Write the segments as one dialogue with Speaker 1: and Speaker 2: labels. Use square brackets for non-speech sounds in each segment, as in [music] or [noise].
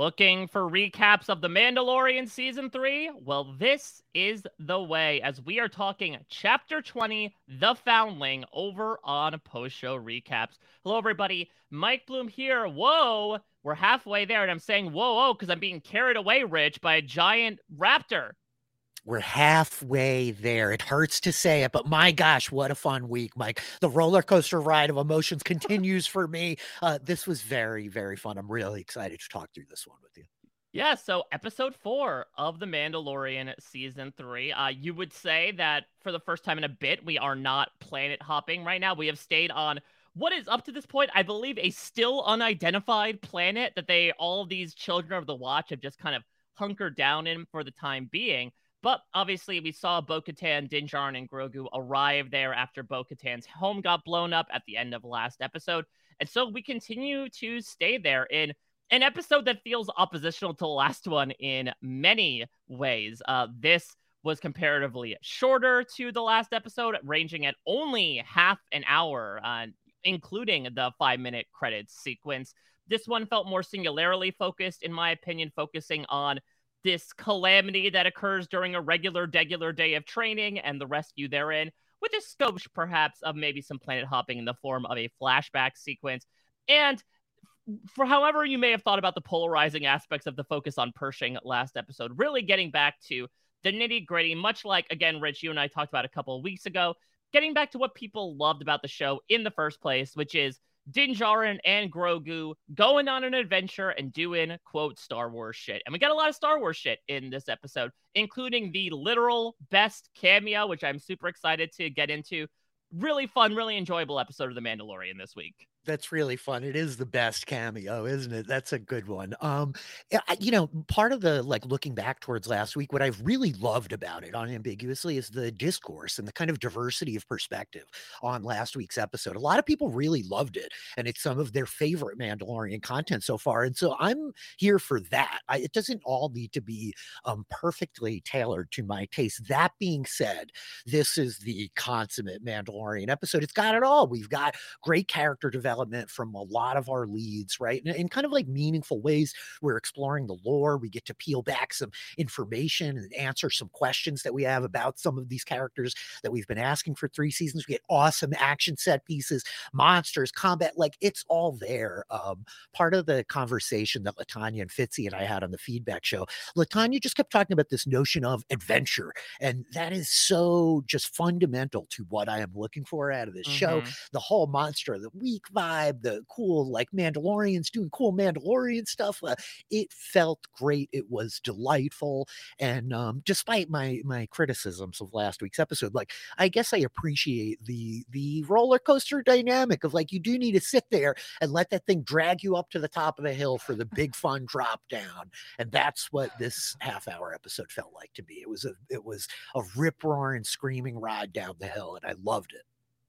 Speaker 1: Looking for recaps of The Mandalorian Season 3? Well, this is the way as we are talking Chapter 20, The Foundling, over on Post Show Recaps. Hello, everybody. Mike Bloom here. Whoa, we're halfway there, and I'm saying whoa, oh, whoa, because I'm being carried away, Rich, by a giant raptor.
Speaker 2: We're halfway there. It hurts to say it, but my gosh, what a fun week, Mike. The roller coaster ride of emotions continues for me. Uh, this was very, very fun. I'm really excited to talk through this one with you.
Speaker 1: Yeah, so episode four of The Mandalorian season three. Uh, you would say that for the first time in a bit, we are not planet hopping right now. We have stayed on what is up to this point, I believe, a still unidentified planet that they, all these children of the Watch, have just kind of hunkered down in for the time being. But obviously, we saw Bo Katan, Din Djarin, and Grogu arrive there after Bo Katan's home got blown up at the end of last episode. And so we continue to stay there in an episode that feels oppositional to the last one in many ways. Uh, this was comparatively shorter to the last episode, ranging at only half an hour, uh, including the five minute credits sequence. This one felt more singularly focused, in my opinion, focusing on this calamity that occurs during a regular, regular day of training and the rescue therein, with a scope perhaps of maybe some planet hopping in the form of a flashback sequence. And for however you may have thought about the polarizing aspects of the focus on Pershing last episode, really getting back to the nitty gritty, much like, again, Rich, you and I talked about a couple of weeks ago, getting back to what people loved about the show in the first place, which is Din Djarin and Grogu going on an adventure and doing quote Star Wars shit. And we got a lot of Star Wars shit in this episode, including the literal best cameo, which I'm super excited to get into. Really fun, really enjoyable episode of The Mandalorian this week
Speaker 2: that's really fun. It is the best cameo, isn't it? That's a good one. Um, you know, part of the like looking back towards last week, what I've really loved about it unambiguously is the discourse and the kind of diversity of perspective on last week's episode. A lot of people really loved it, and it's some of their favorite Mandalorian content so far. And so I'm here for that. I, it doesn't all need to be um, perfectly tailored to my taste. That being said, this is the consummate Mandalorian episode. It's got it all. We've got great character development development from a lot of our leads, right? In, in kind of like meaningful ways. We're exploring the lore. We get to peel back some information and answer some questions that we have about some of these characters that we've been asking for three seasons. We get awesome action set pieces, monsters, combat. Like it's all there. Um, part of the conversation that Latanya and Fitzy and I had on the feedback show, Latanya just kept talking about this notion of adventure. And that is so just fundamental to what I am looking for out of this mm-hmm. show. The whole monster of the week vibe, the cool like Mandalorians doing cool Mandalorian stuff. Uh, it felt great. It was delightful, and um, despite my my criticisms of last week's episode, like I guess I appreciate the the roller coaster dynamic of like you do need to sit there and let that thing drag you up to the top of the hill for the big fun drop down, and that's what this half hour episode felt like to me. It was a it was a rip roaring screaming ride down the hill, and I loved it.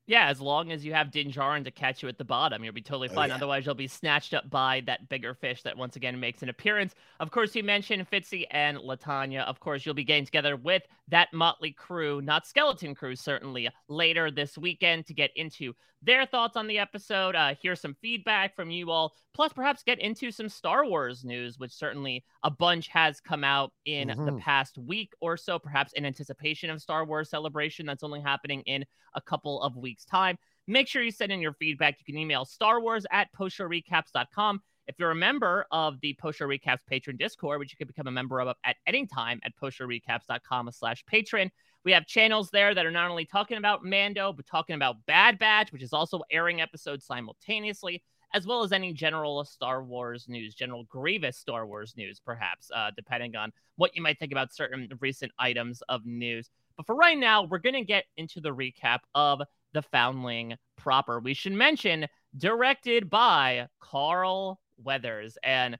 Speaker 1: Yeah, as long as you have Din Djarin to catch you at the bottom, you'll be totally
Speaker 2: Oh,
Speaker 1: fine.
Speaker 2: yeah.
Speaker 1: Otherwise, you'll be snatched up by that bigger fish that once again makes an appearance. Of course, you mentioned Fitzy and Latanya. Of course, you'll be getting together with that motley crew, not skeleton crew, certainly, later this weekend to get into their thoughts on the episode, uh, hear some feedback from you all, plus perhaps get into some Star Wars news, which certainly a bunch has come out in the
Speaker 2: Mhm.
Speaker 1: past week or so, perhaps in anticipation of Star Wars celebration that's only happening in a couple of weeks' time. Make sure you send in your feedback. You can email Star Wars at postshowrecaps.com. If you're a member of the Post Show Recaps patron Discord, which you can become a member of at any time at postshowrecaps.com slash patron, we have channels there that are not only talking about Mando, but talking about Bad Batch, which is also airing episodes simultaneously, as well as any general Star Wars news, general Grievous Star Wars news, perhaps, uh, depending on what you might think about certain recent items of news. But for right now, we're going to get into the recap of The Foundling proper. We should mention, directed by Carl Weathers. And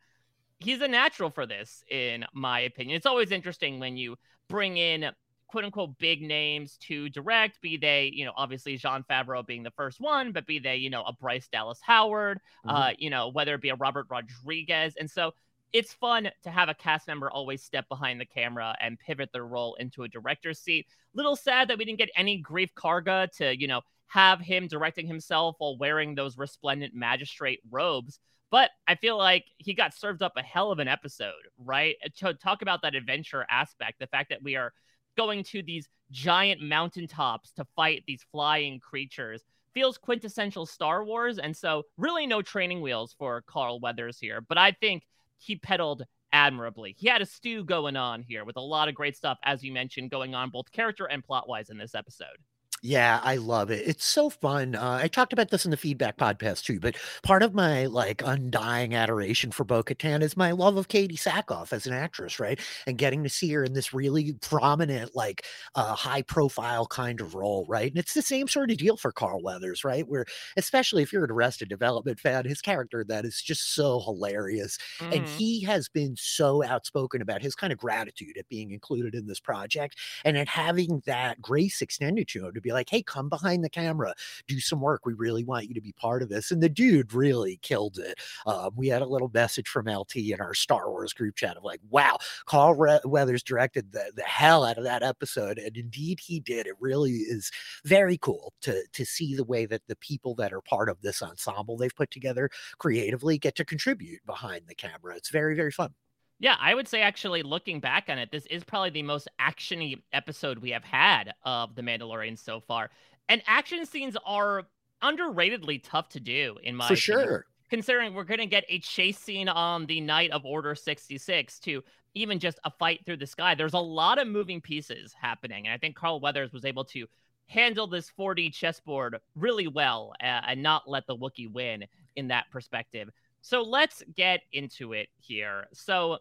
Speaker 1: he's a natural for this, in my opinion. It's always interesting when you bring in quote unquote big names to direct, be they, you know, obviously Jon Favreau being the first one, but be they, you know, a Bryce Dallas Howard, uh, you know, whether it be a Robert Rodriguez. And so it's fun to have a cast member always step behind the camera and pivot their role into a director's seat. Little sad that we didn't get any Greef Karga to, you know, have him directing himself while wearing those resplendent magistrate robes. But I feel like he got served up a hell of an episode, right? To talk about that adventure aspect, the fact that we are going to these giant mountaintops to fight these flying creatures feels quintessential Star Wars. And so, really, no training wheels for Carl Weathers here. But I think he pedaled admirably. He had a stew going on here with a lot of great stuff, as you mentioned, going on both character and plot wise in this episode.
Speaker 2: Yeah, I love it. It's so fun. Uh, I talked about this in the feedback podcast too, but part of my like undying adoration for Bo Katan is my love of Katee Sackhoff as an actress, right? And getting to see her in this really prominent, like uh, high profile kind of role, right? And it's the same sort of deal for Carl Weathers, right? Where, especially if you're an Arrested Development fan, his character that is just so hilarious. And
Speaker 1: Mhm.
Speaker 2: he has been so outspoken about his kind of gratitude at being included in this project and at having that grace extended to him to be like, hey, come behind the camera, do some work. We really want you to be part of this. And the dude really killed it. Um, we had a little message from LT in our Star Wars group chat of like, wow, Carl Re- Weathers directed the, the hell out of that episode. And indeed he did. It really is very cool to, to see the way that the people that are part of this ensemble they've put together creatively get to contribute behind the camera. It's very, very fun.
Speaker 1: Yeah, I would say actually looking back on it, this is probably the most actiony episode we have had of The Mandalorian so far. And action scenes are underratedly tough to do, in my
Speaker 2: For
Speaker 1: opinion.
Speaker 2: sure.
Speaker 1: Considering we're going to get a chase scene on the night of Order 66 to even just a fight through the sky. There's a lot of moving pieces happening. And I think Carl Weathers was able to handle this 4D chessboard really well uh, and not let the Wookiee win in that perspective. So let's get into it here. So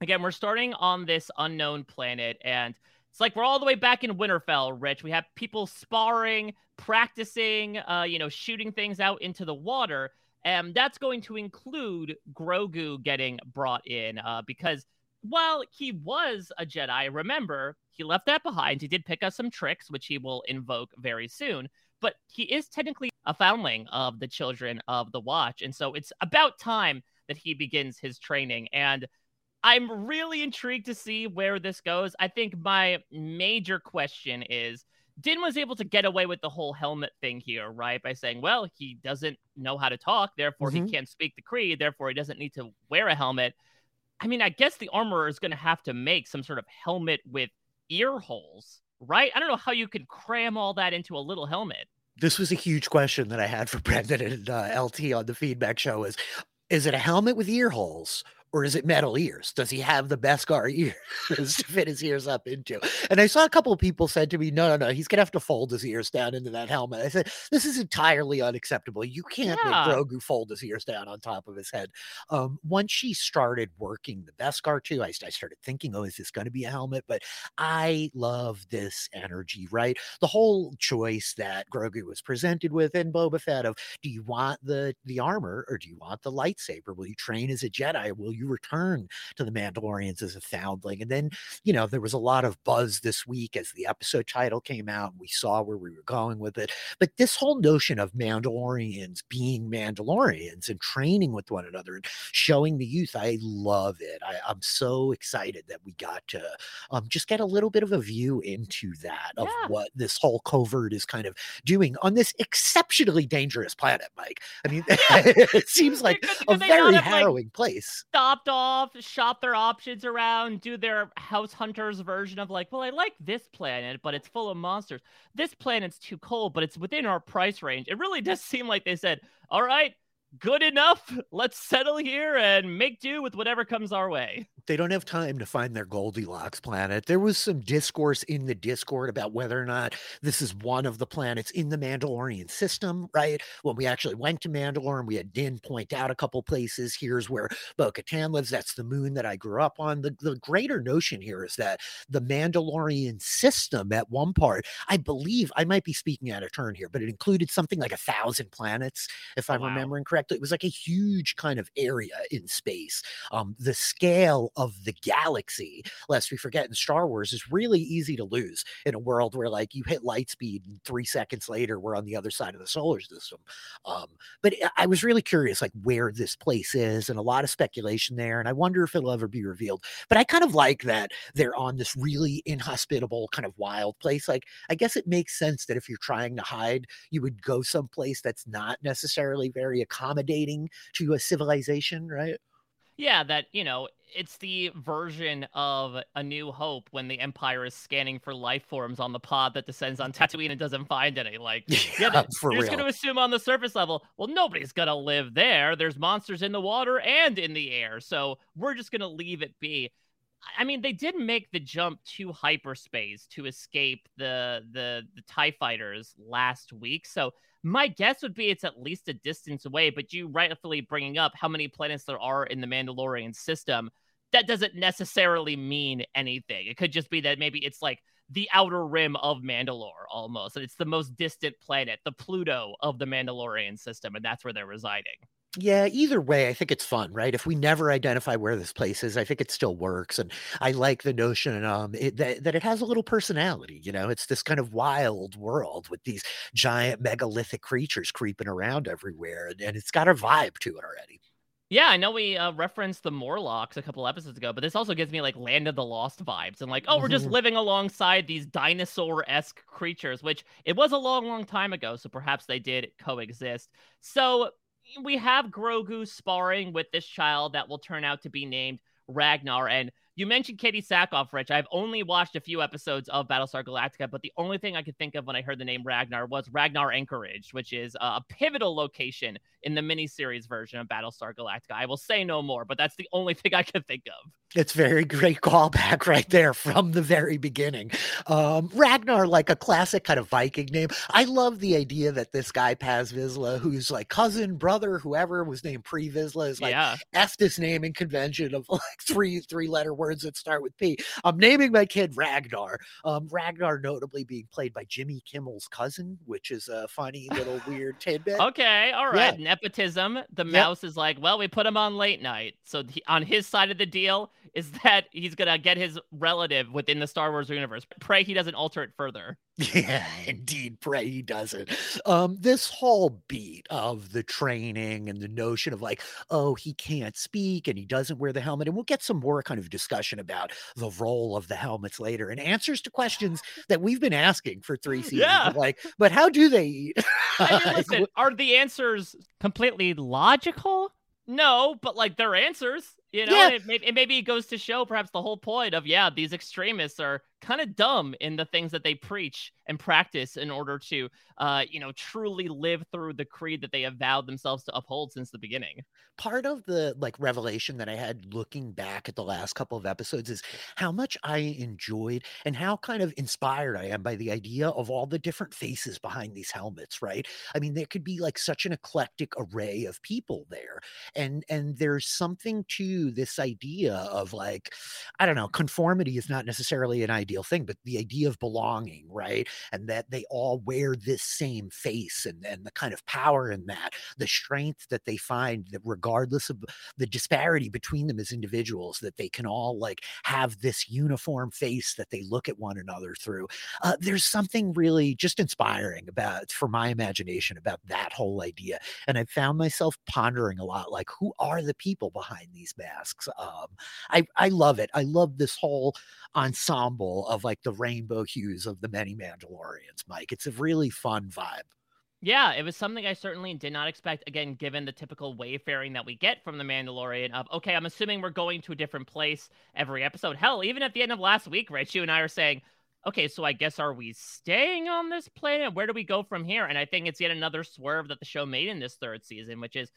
Speaker 1: again, we're starting on this unknown planet, and it's like we're all the way back in Winterfell, Rich. We have people sparring, practicing, uh, you know, shooting things out into the water. And that's going to include Grogu getting brought in uh, because while he was a Jedi, remember, he left that behind. He did pick up some tricks, which he will invoke very soon. But he is technically a foundling of the children of the Watch. And so it's about time that he begins his training. And I'm really intrigued to see where this goes. I think my major question is Din was able to get away with the whole helmet thing here, right? By saying, well, he doesn't know how to talk, therefore
Speaker 2: Mhm.
Speaker 1: he can't speak the creed, therefore he doesn't need to wear a helmet. I mean, I guess the armorer is going to have to make some sort of helmet with ear holes, right? I don't know how you could cram all that into a little helmet.
Speaker 2: This was a huge question that I had for [laughs] Brendan and uh, LT on the feedback show is, is it a helmet with ear holes or is it metal ears? Does he have the Beskar [laughs] ears to fit his ears up into? And I saw a couple of people said to me, no, no, no, he's gonna have to fold his ears down into that helmet. I said, this is entirely unacceptable. You can't
Speaker 1: Yeah.
Speaker 2: make Grogu fold his ears down on top of his head. Um, once she started working the Beskar too, I, I started thinking, oh, is this going to be a helmet? But I love this energy, right? The whole choice that Grogu was presented with in Boba Fett of do you want the the armor or do you want the lightsaber? Will you train as a Jedi? Will you you return to the Mandalorians as a foundling. And then, you know, there was a lot of buzz this week as the episode title came out and we saw where we were going with it. But this whole notion of Mandalorians being Mandalorians and training with one another and showing the youth, I love it. I, am so excited that we got to um, just get a little bit of a view into that of
Speaker 1: Yeah.
Speaker 2: what this whole covert is kind of doing on this exceptionally dangerous planet, Mike. I mean, [laughs] it seems like a
Speaker 1: could they not
Speaker 2: very
Speaker 1: have, like,
Speaker 2: harrowing place.
Speaker 1: Stopped off, shop their options around, do their house hunters version of like, well, I like this planet, but it's full of monsters. This planet's too cold, but it's within our price range. It really does seem like they said, all right, good enough. Let's settle here and make do with whatever comes our way.
Speaker 2: They don't have time to find their Goldilocks planet. There was some discourse in the Discord about whether or not this is one of the planets in the Mandalorian system, right? When we actually went to Mandalore and we had Din point out a couple places. Here's where Bo Katan lives. That's the moon that I grew up on. The, the greater notion here is that the Mandalorian system at one part, I believe, I might be speaking out of turn here, but it included something like a thousand planets, if I'm
Speaker 1: wow.
Speaker 2: remembering correctly. It was like a huge kind of area in space um, the scale of the galaxy, lest we forget in Star Wars, is really easy to lose in a world where like you hit light speed and three seconds later we're on the other side of the solar system. Um, but I was really curious like where this place is and a lot of speculation there. And I wonder if it'll ever be revealed. But I kind of like that they're on this really inhospitable kind of wild place. Like I guess it makes sense that if you're trying to hide, you would go someplace that's not necessarily very accommodating to a civilization, right?
Speaker 1: Yeah, that, you know, it's the version of A New Hope when the Empire is scanning for life forms on the pod that descends on Tatooine and doesn't find any. Like, [laughs] yeah, they-
Speaker 2: for
Speaker 1: You're just
Speaker 2: real.
Speaker 1: going to assume on the surface level, well, nobody's going to live there. There's monsters in the water and in the air. So we're just going to leave it be. I mean, they did make the jump to hyperspace to escape the the the Tie fighters last week. So my guess would be it's at least a distance away. But you rightfully bringing up how many planets there are in the Mandalorian system, that doesn't necessarily mean anything. It could just be that maybe it's like the outer rim of Mandalore almost. And it's the most distant planet, the Pluto of the Mandalorian system, and that's where they're residing.
Speaker 2: Yeah, either way, I think it's fun, right? If we never identify where this place is, I think it still works. And I like the notion um, it, that, that it has a little personality. You know, it's this kind of wild world with these giant megalithic creatures creeping around everywhere. And, and it's got a vibe to it already.
Speaker 1: Yeah, I know we uh, referenced the Morlocks a couple episodes ago, but this also gives me like Land of the Lost vibes and like, oh, we're just
Speaker 2: Mhm.
Speaker 1: living alongside these dinosaur esque creatures, which it was a long, long time ago, so perhaps they did coexist. So we have Grogu sparring with this child that will turn out to be named Ragnar. And you mentioned Katee Sackhoff, Rich. I've only watched a few episodes of Battlestar Galactica, but the only thing I could think of when I heard the name Ragnar was Ragnar Anchorage, which is a pivotal location in the miniseries version of Battlestar Galactica. I will say no more, but that's the only [laughs] thing I could think of.
Speaker 2: It's very great callback right there from the very beginning. Um, Ragnar, like a classic kind of Viking name. I love the idea that this guy Paz Vizsla, who's like cousin, brother, whoever was named Pre Vizsla, is like
Speaker 1: yeah.
Speaker 2: F this naming convention of like three three letter words that start with P. I'm naming my kid Ragnar. Um, Ragnar notably being played by Jimmy Kimmel's cousin, which is a funny little weird tidbit.
Speaker 1: Okay, all right. Nepotism. The mouse is like, well, we put him on late night. So he, on his side of the deal is [laughs] that he's gonna get his relative within the Star Wars universe. Pray he doesn't alter it further.
Speaker 2: Yeah, indeed. Pray he doesn't. Um, this whole beat of the training and the notion of like, oh, he can't speak and he doesn't wear the helmet, and we'll get some more kind of discussion about the role of the helmets later and answers to questions [sighs] that we've been asking for three seasons.
Speaker 1: Yeah.
Speaker 2: Like, but how do they eat? [laughs]
Speaker 1: I mean, listen, are the answers completely logical? No, but like they're answers. You know,
Speaker 2: Yeah.
Speaker 1: it, may- it maybe it goes to show perhaps the whole point of yeah, these extremists are kind of dumb in the things that they preach and practice in order to, uh, you know, truly live through the creed that they have vowed themselves to uphold since the beginning.
Speaker 2: part of the like revelation that I had looking back at the last couple of episodes is how much I enjoyed and how kind of inspired I am by the idea of all the different faces behind these helmets, right? I mean, there could be like such an eclectic array of people there. And and there's something to this idea of like, I don't know, conformity is not necessarily an ideal thing, but the idea of belonging, right? And that they all wear this same face and, and the kind of power in that, the strength that they find that regardless of the disparity between them as individuals, that they can all like have this uniform face that they look at one another through. Uh, there's something really just inspiring about, for my imagination, about that whole idea. And I found myself pondering a lot, like, who are the people behind these masks? Um, I I love it. I love this whole ensemble of like the rainbow hues of the many Mandalorians, Mike. It's a really fun vibe.
Speaker 1: Yeah, it was something I certainly did not expect. Again, given the typical wayfaring that we get from the Mandalorian of, okay, I'm assuming we're going to a different place every episode. Hell, even at the end of last week, Rich, you and I are saying, okay, so I guess are we staying on this planet? Where do we go from here? And I think it's yet another swerve that the show made in this third season, which is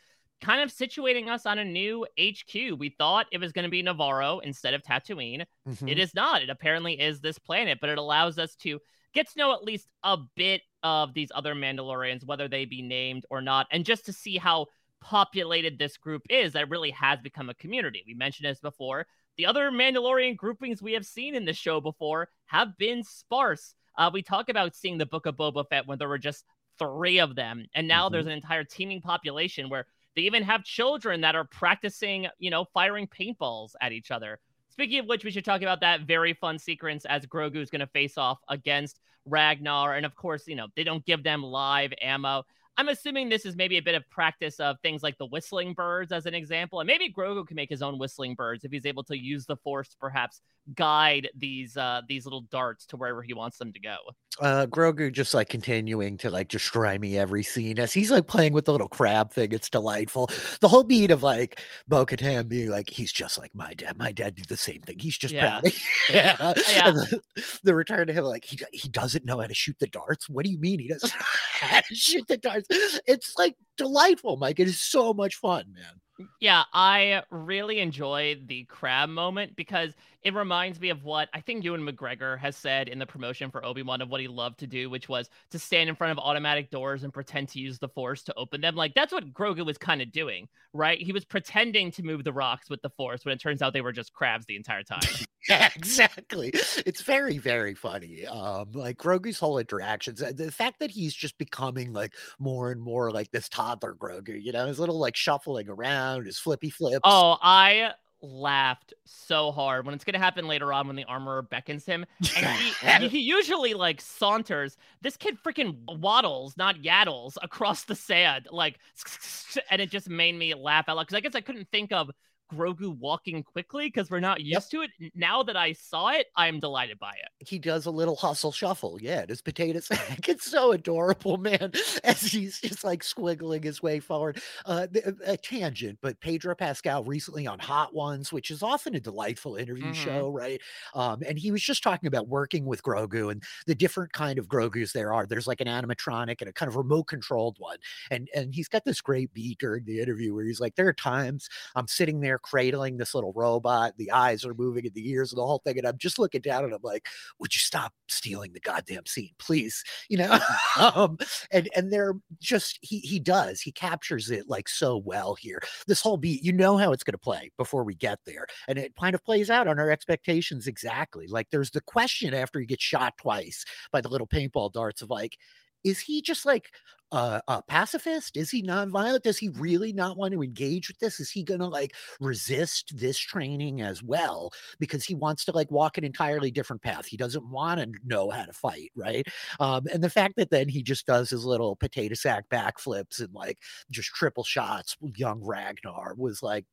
Speaker 1: kind of situating us on a new HQ. We thought it was going to be Nevarro instead of Tatooine. Mm-hmm. It is not. It apparently is this planet, but it allows us to get to know at least a bit of these other Mandalorians, whether they be named or not, and just to see how populated this group is that really has become a community. We mentioned this before. The other Mandalorian groupings we have seen in this show before have been sparse. Uh, we talk about seeing the Book of Boba Fett when there were just three of them, and now mm-hmm. there's an entire teeming population where they even have children that are practicing, you know, firing paintballs at each other. Speaking of which, we should talk about that very fun sequence as Grogu is going to face off against Ragnar. And of course, you know, they don't give them live ammo. I'm assuming this is maybe a bit of practice of things like the whistling birds as an example. And maybe Grogu can make his own whistling birds if he's able to use the force to perhaps guide these uh these little darts to wherever he wants them to go.
Speaker 2: Uh Grogu just like continuing to like destroy me every scene as he's like playing with the little crab thing. It's delightful. The whole beat of like Bo Katan being like, he's just like my dad. My dad did the same thing. He's just yeah. proud. [laughs] yeah. yeah. The, the, return to him, like he he doesn't know how to shoot the darts. What do you mean he doesn't [laughs] know how to shoot the darts? It's like delightful, Mike. It is so much fun, man.
Speaker 1: Yeah, I really enjoy the crab moment because it reminds me of what I think Ewan McGregor has said in the promotion for Obi Wan of what he loved to do, which was to stand in front of automatic doors and pretend to use the Force to open them. Like that's what Grogu was kind of doing, right? He was pretending to move the rocks with the Force when it turns out they were just crabs the entire time. [laughs]
Speaker 2: yeah, exactly. It's very, very funny. Um, like Grogu's whole interactions, uh, the fact that he's just becoming like more and more like this toddler Grogu, you know, his little like shuffling around, his flippy flips.
Speaker 1: Oh, I laughed so hard when it's going to happen later on when the armorer beckons him [laughs] and he, [laughs] he usually like saunters. This kid freaking waddles not yaddles across the sand like [laughs] and it just made me laugh out loud because i guess i couldn't think of Grogu walking quickly because we're not used yep. to it. Now that I saw it, I'm delighted by it.
Speaker 2: He does a little hustle shuffle. Yeah, his potato sack. [laughs] It's so adorable, man, [laughs] as he's just like squiggling his way forward. Uh, a tangent, but Pedro Pascal recently on Hot Ones, which is often a delightful interview mm-hmm. show, right? Um, and he was just talking about working with Grogu and the different kind of Grogus there are. There's like an animatronic and a kind of remote controlled one. And and he's got this great beat during the interview where he's like, there are times I'm sitting there cradling this little robot. The eyes are moving and the ears and the whole thing. And I'm just looking down and I'm like, would you stop stealing the goddamn scene, please? You know? [laughs] um, and and they're just he he does. He captures it like so well here. This whole beat, you know how it's gonna play before we get there. And it kind of plays out on our expectations exactly. Like there's the question after he gets shot twice by the little paintball darts of like, is he just like a, pacifist? Is he nonviolent? Does he really not want to engage with this? Is he going to like resist this training as well because he wants to like walk an entirely different path? He doesn't want to know how to fight, right? Um, and the fact that then he just does his little potato sack backflips and like just triple shots young Ragnar was like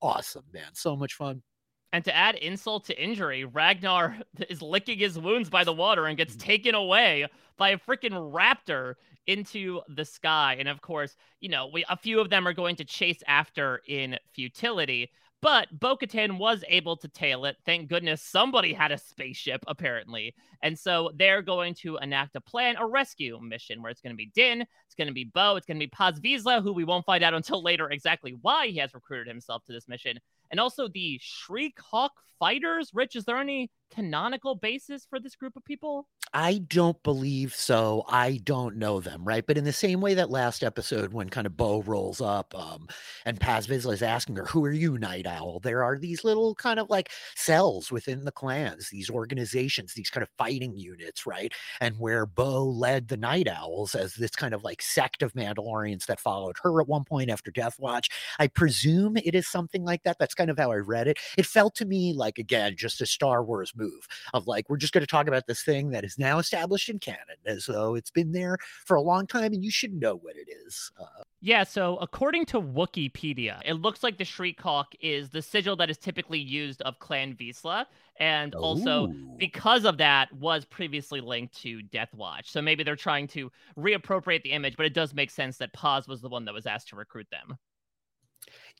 Speaker 2: awesome, man. So much fun.
Speaker 1: And to add insult to injury, Ragnar [laughs] is licking his wounds by the water and gets mm. taken away by a freaking raptor into the sky. And of course, you know, we a few of them are going to chase after in futility. But Bo Katan was able to tail it. Thank goodness somebody had a spaceship, apparently. And so they're going to enact a plan, a rescue mission where it's going to be Din, it's going to be Bo, it's going to be Paz Vizsla, who we won't find out until later exactly why he has recruited himself to this mission and also the Shriek Hawk Fighters. Rich, is there any canonical basis for this group of people?
Speaker 2: I don't believe so. I don't know them, right? But in the same way that last episode, when kind of Bo rolls up um, and Paz Vizsla is asking her, Who are you, Night Owl? There are these little kind of like cells within the clans, these organizations, these kind of fighting units, right? And where Bo led the Night Owls as this kind of like sect of Mandalorians that followed her at one point after Death Watch. I presume it is something like that. That's kind of how I read it. It felt to me like, again, just a Star Wars move of like, we're just going to talk about this thing that is now established in canon, as though it's been there for a long time and you should know what it is. Uh,
Speaker 1: yeah, so according to Wikipedia, it looks like the Shriek Hawk is the sigil that is typically used of Clan Vizsla, and also because of that was previously linked to Death Watch. So maybe they're trying to reappropriate the image, but it does make sense that Paz was the one that was asked to recruit them.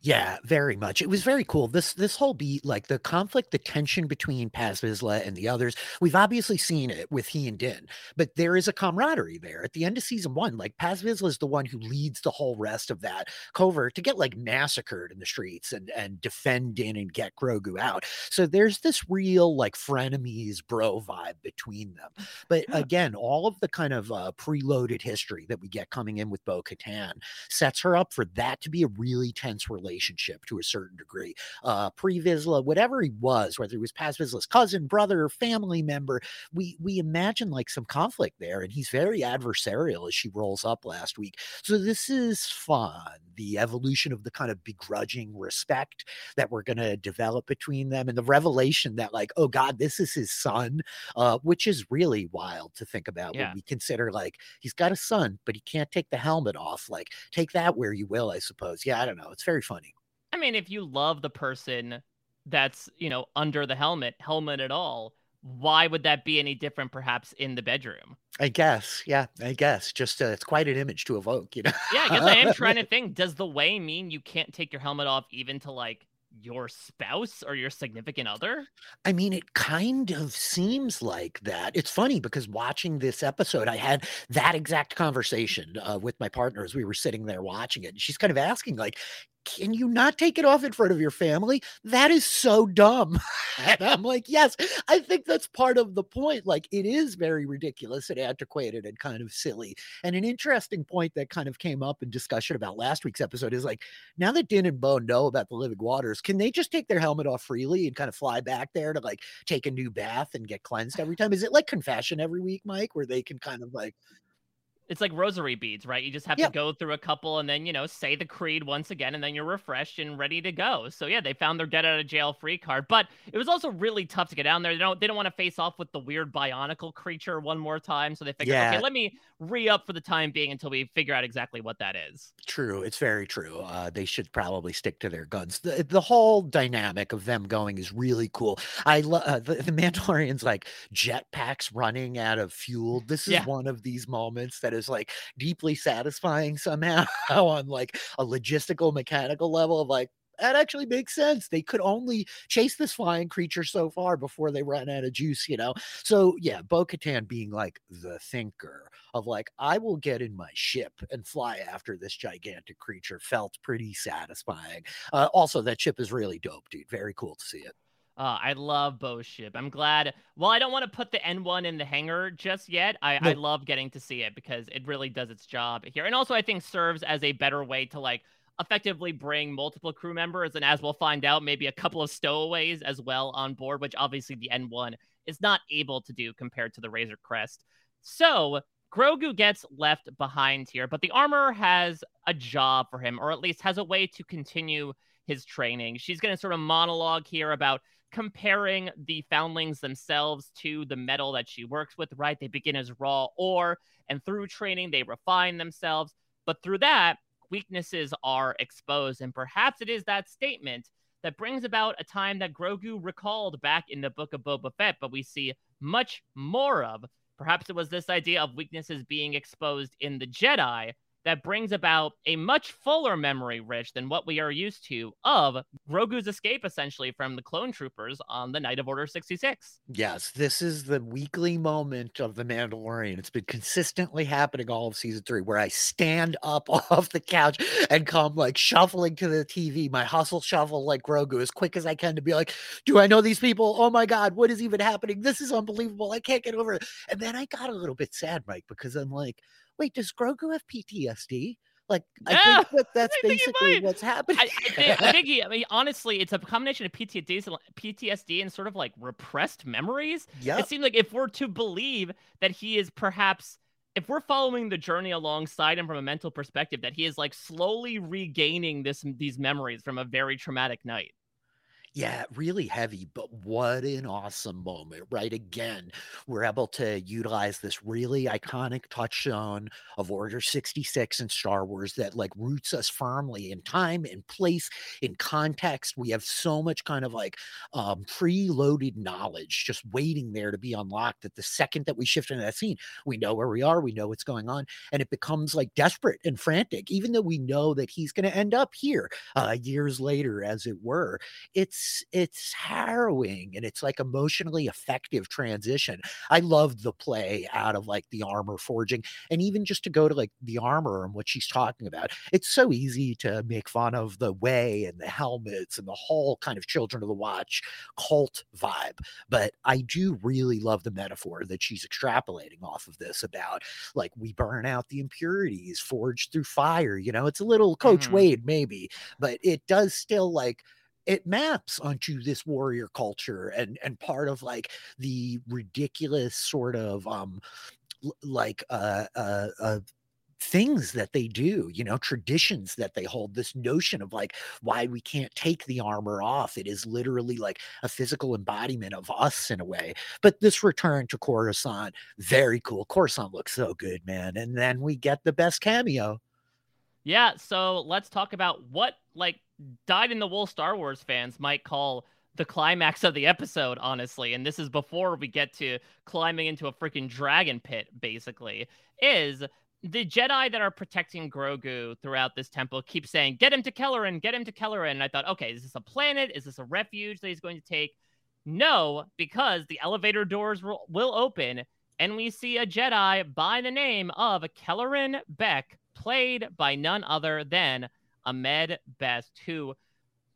Speaker 2: Yeah, very much. It was very cool. This this whole beat, like the conflict, the tension between Paz Vizsla and the others, we've obviously seen it with he and Din, but there is a camaraderie there. At the end of season one, like Paz Vizsla is the one who leads the whole rest of that covert to get like massacred in the streets and and defend Din and get Grogu out. So there's this real like frenemies bro vibe between them. But again, all of the kind of uh, preloaded history that we get coming in with Bo Katan sets her up for that to be a really tense relationship relationship to a certain degree. Uh, Pre Vizsla, whatever he was, whether he was Paz Vizsla's cousin, brother, family member, we we imagine like some conflict there, and he's very adversarial as she rolls up last week. So this is fun. The evolution of the kind of begrudging respect that we're going to develop between them, and the revelation that like, oh God, this is his son, uh, which is really wild to think about
Speaker 1: Yeah.
Speaker 2: when we consider like he's got a son, but he can't take the helmet off. Like, take that where you will, I suppose. Yeah, I don't know. It's very funny.
Speaker 1: I mean, if you love the person that's, you know, under the helmet, helmet at all, why would that be any different perhaps in the bedroom?
Speaker 2: I guess. Yeah, I guess. Just uh, it's quite an image to evoke, you know.
Speaker 1: Yeah, I guess I am trying to [laughs] think. Does the way mean you can't take your helmet off even to like your spouse or your significant other?
Speaker 2: I mean, it kind of seems like that. It's funny because watching this episode, I had that exact conversation uh, with my partner as we were sitting there watching it. And she's kind of asking, like, can you not take it off in front of your family? That is so dumb. [laughs] and I'm like, yes, I think that's part of the point. Like, it is very ridiculous and antiquated and kind of silly. And an interesting point that kind of came up in discussion about last week's episode is like, now that Din and Bo know about the living waters, can they just take their helmet off freely and kind of fly back there to like take a new bath and get cleansed every time? Is it like confession every week, Mike, where they can kind of like,
Speaker 1: It's like rosary beads, right? You just have to go through a couple and then, you know, say the creed once again and then you're refreshed and ready to go. So yeah, they found their get out of jail free card. But it was also really tough to get down there. They don't they don't want to face off with the weird bionicle creature one more time. So they figured,
Speaker 2: Yeah.
Speaker 1: okay, let me re-up for the time being until we figure out exactly what that is.
Speaker 2: True, it's very true. Uh, they should probably stick to their guns. The, the whole dynamic of them going is really cool. I love uh, the, the Mandalorians like jetpacks running out of fuel. This is
Speaker 1: Yeah.
Speaker 2: one of these moments that is like deeply satisfying somehow [laughs] on like a logistical mechanical level of like that actually makes sense. They could only chase this flying creature so far before they ran out of juice, you know? So, yeah, Bo Katan being like the thinker of like, I will get in my ship and fly after this gigantic creature felt pretty satisfying. Uh, also, that ship is really dope, dude. Very cool to see it.
Speaker 1: Uh, I love Bo's ship. I'm glad. Well, I don't want to put the N1 in the hangar just yet. I, I love getting to see it because it really does its job here. And also, I think serves as a better way to like effectively bring multiple crew members and as we'll find out, maybe a couple of stowaways as well on board, which obviously the N1 is not able to do compared to the Razor Crest. So Grogu gets left behind here, but the armor has a job for him, or at least has a way to continue his training. She's going to sort of monologue here about comparing the foundlings themselves to the metal that she works with, right? They begin as raw ore, and through training, they refine themselves. But through that, weaknesses are exposed. And perhaps it is that statement that brings about a time that Grogu recalled back in the book of Boba Fett, but we see much more of. Perhaps it was this idea of weaknesses being exposed in the Jedi that brings about a much fuller memory, Rich, than what we are used to of Grogu's escape essentially from the clone troopers on the night of Order 66.
Speaker 2: Yes, this is the weekly moment of The Mandalorian. It's been consistently happening all of season three where I stand up [laughs] off the couch and come like shuffling to the TV, my hustle shuffle like Grogu as quick as I can to be like, Do I know these people? Oh my God, what is even happening? This is unbelievable. I can't get over it. And then I got a little bit sad, Mike, because I'm like, wait, does Grogu have PTSD? Like, I think that [laughs] that's
Speaker 1: I
Speaker 2: basically what's happening.
Speaker 1: I, I, think, I think he, I mean, honestly, it's a combination of PTSD, and- PTSD and sort of like repressed memories.
Speaker 2: Yeah.
Speaker 1: It seemed like if we're to believe that he is perhaps, if we're following the journey alongside him from a mental perspective, that he is like slowly regaining this these memories from a very traumatic night.
Speaker 2: Yeah, really heavy, but what an awesome moment, right? Again, we're able to utilize this really iconic touchstone of Order 66 in Star Wars that like roots us firmly in time, in place, in context. We have so much kind of like um preloaded knowledge just waiting there to be unlocked that the second that we shift into that scene, we know where we are, we know what's going on, and it becomes like desperate and frantic, even though we know that he's going to end up here uh, years later, as it were it's it's harrowing and it's like emotionally effective transition. I loved the play out of like the armor forging and even just to go to like the armor and what she's talking about. It's so easy to make fun of the way and the helmets and the whole kind of children of the watch cult vibe, but I do really love the metaphor that she's extrapolating off of this about like we burn out the impurities forged through fire, you know. It's a little coach
Speaker 1: Mhm.
Speaker 2: Wade maybe, but it does still like it maps onto this warrior culture and and part of like the ridiculous sort of um like uh uh, uh things that they do you know traditions that they hold this notion of like why we can't take the armor off. It is literally like a physical embodiment of us in a way. But this return to coruscant very cool. Coruscant looks so good man. And then we get the best cameo
Speaker 1: Yeah, so let's talk about what like dyed in the wool Star Wars fans might call the climax of the episode, honestly. And this is before we get to climbing into a freaking dragon pit, basically. Is the Jedi that are protecting Grogu throughout this temple keep saying, Get him to Kelleran, get him to Kelleran. And I thought, okay, is this a planet? Is this a refuge that he's going to take? No, because the elevator doors will, open and we see a Jedi by the name of Kelleran Beck, played by none other than Ahmed Best, who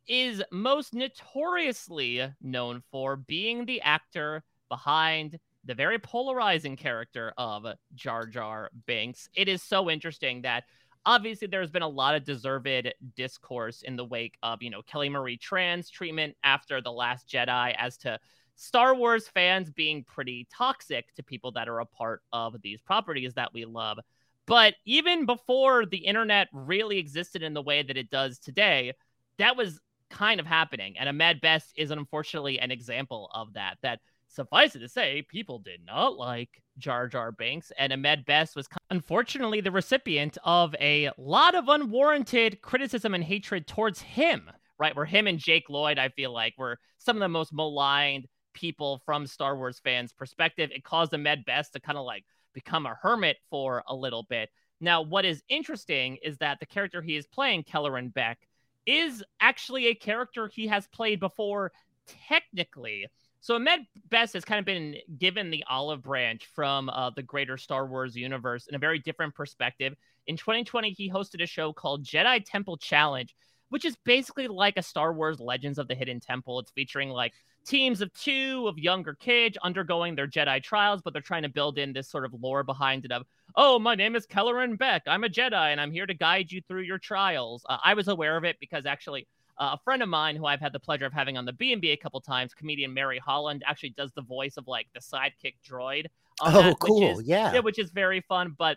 Speaker 1: is most notoriously known for being the actor behind the very polarizing character of Jar Jar Binks. It is so interesting that obviously there's been a lot of deserved discourse in the wake of, you know, Kelly Marie Tran's treatment after The Last Jedi as to Star Wars fans being pretty toxic to people that are a part of these properties that we love. But even before the internet really existed in the way that it does today, that was kind of happening. And Ahmed Best is unfortunately an example of that. That suffice it to say, people did not like Jar Jar Binks, and Ahmed Best was unfortunately the recipient of a lot of unwarranted criticism and hatred towards him. Right, where him and Jake Lloyd, I feel like, were some of the most maligned people from Star Wars fans' perspective. It caused Ahmed Best to kind of like become a hermit for a little bit. Now, what is interesting is that the character he is playing, Kelleran Beck, is actually a character he has played before, technically. So Ahmed Best has kind of been given the olive branch from uh, the greater Star Wars universe in a very different perspective. In 2020, he hosted a show called Jedi Temple Challenge, which is basically like a Star Wars Legends of the Hidden Temple. It's featuring like teams of two of younger kids undergoing their Jedi trials, but they're trying to build in this sort of lore behind it of, oh, my name is Kelleran Beck. I'm a Jedi and I'm here to guide you through your trials. Uh, I was aware of it because actually uh, a friend of mine who I've had the pleasure of having on the B&B a couple times, comedian Mary Holland, actually does the voice of like the sidekick droid.
Speaker 2: oh
Speaker 1: that,
Speaker 2: cool
Speaker 1: is-
Speaker 2: yeah
Speaker 1: yeah, which is very fun. But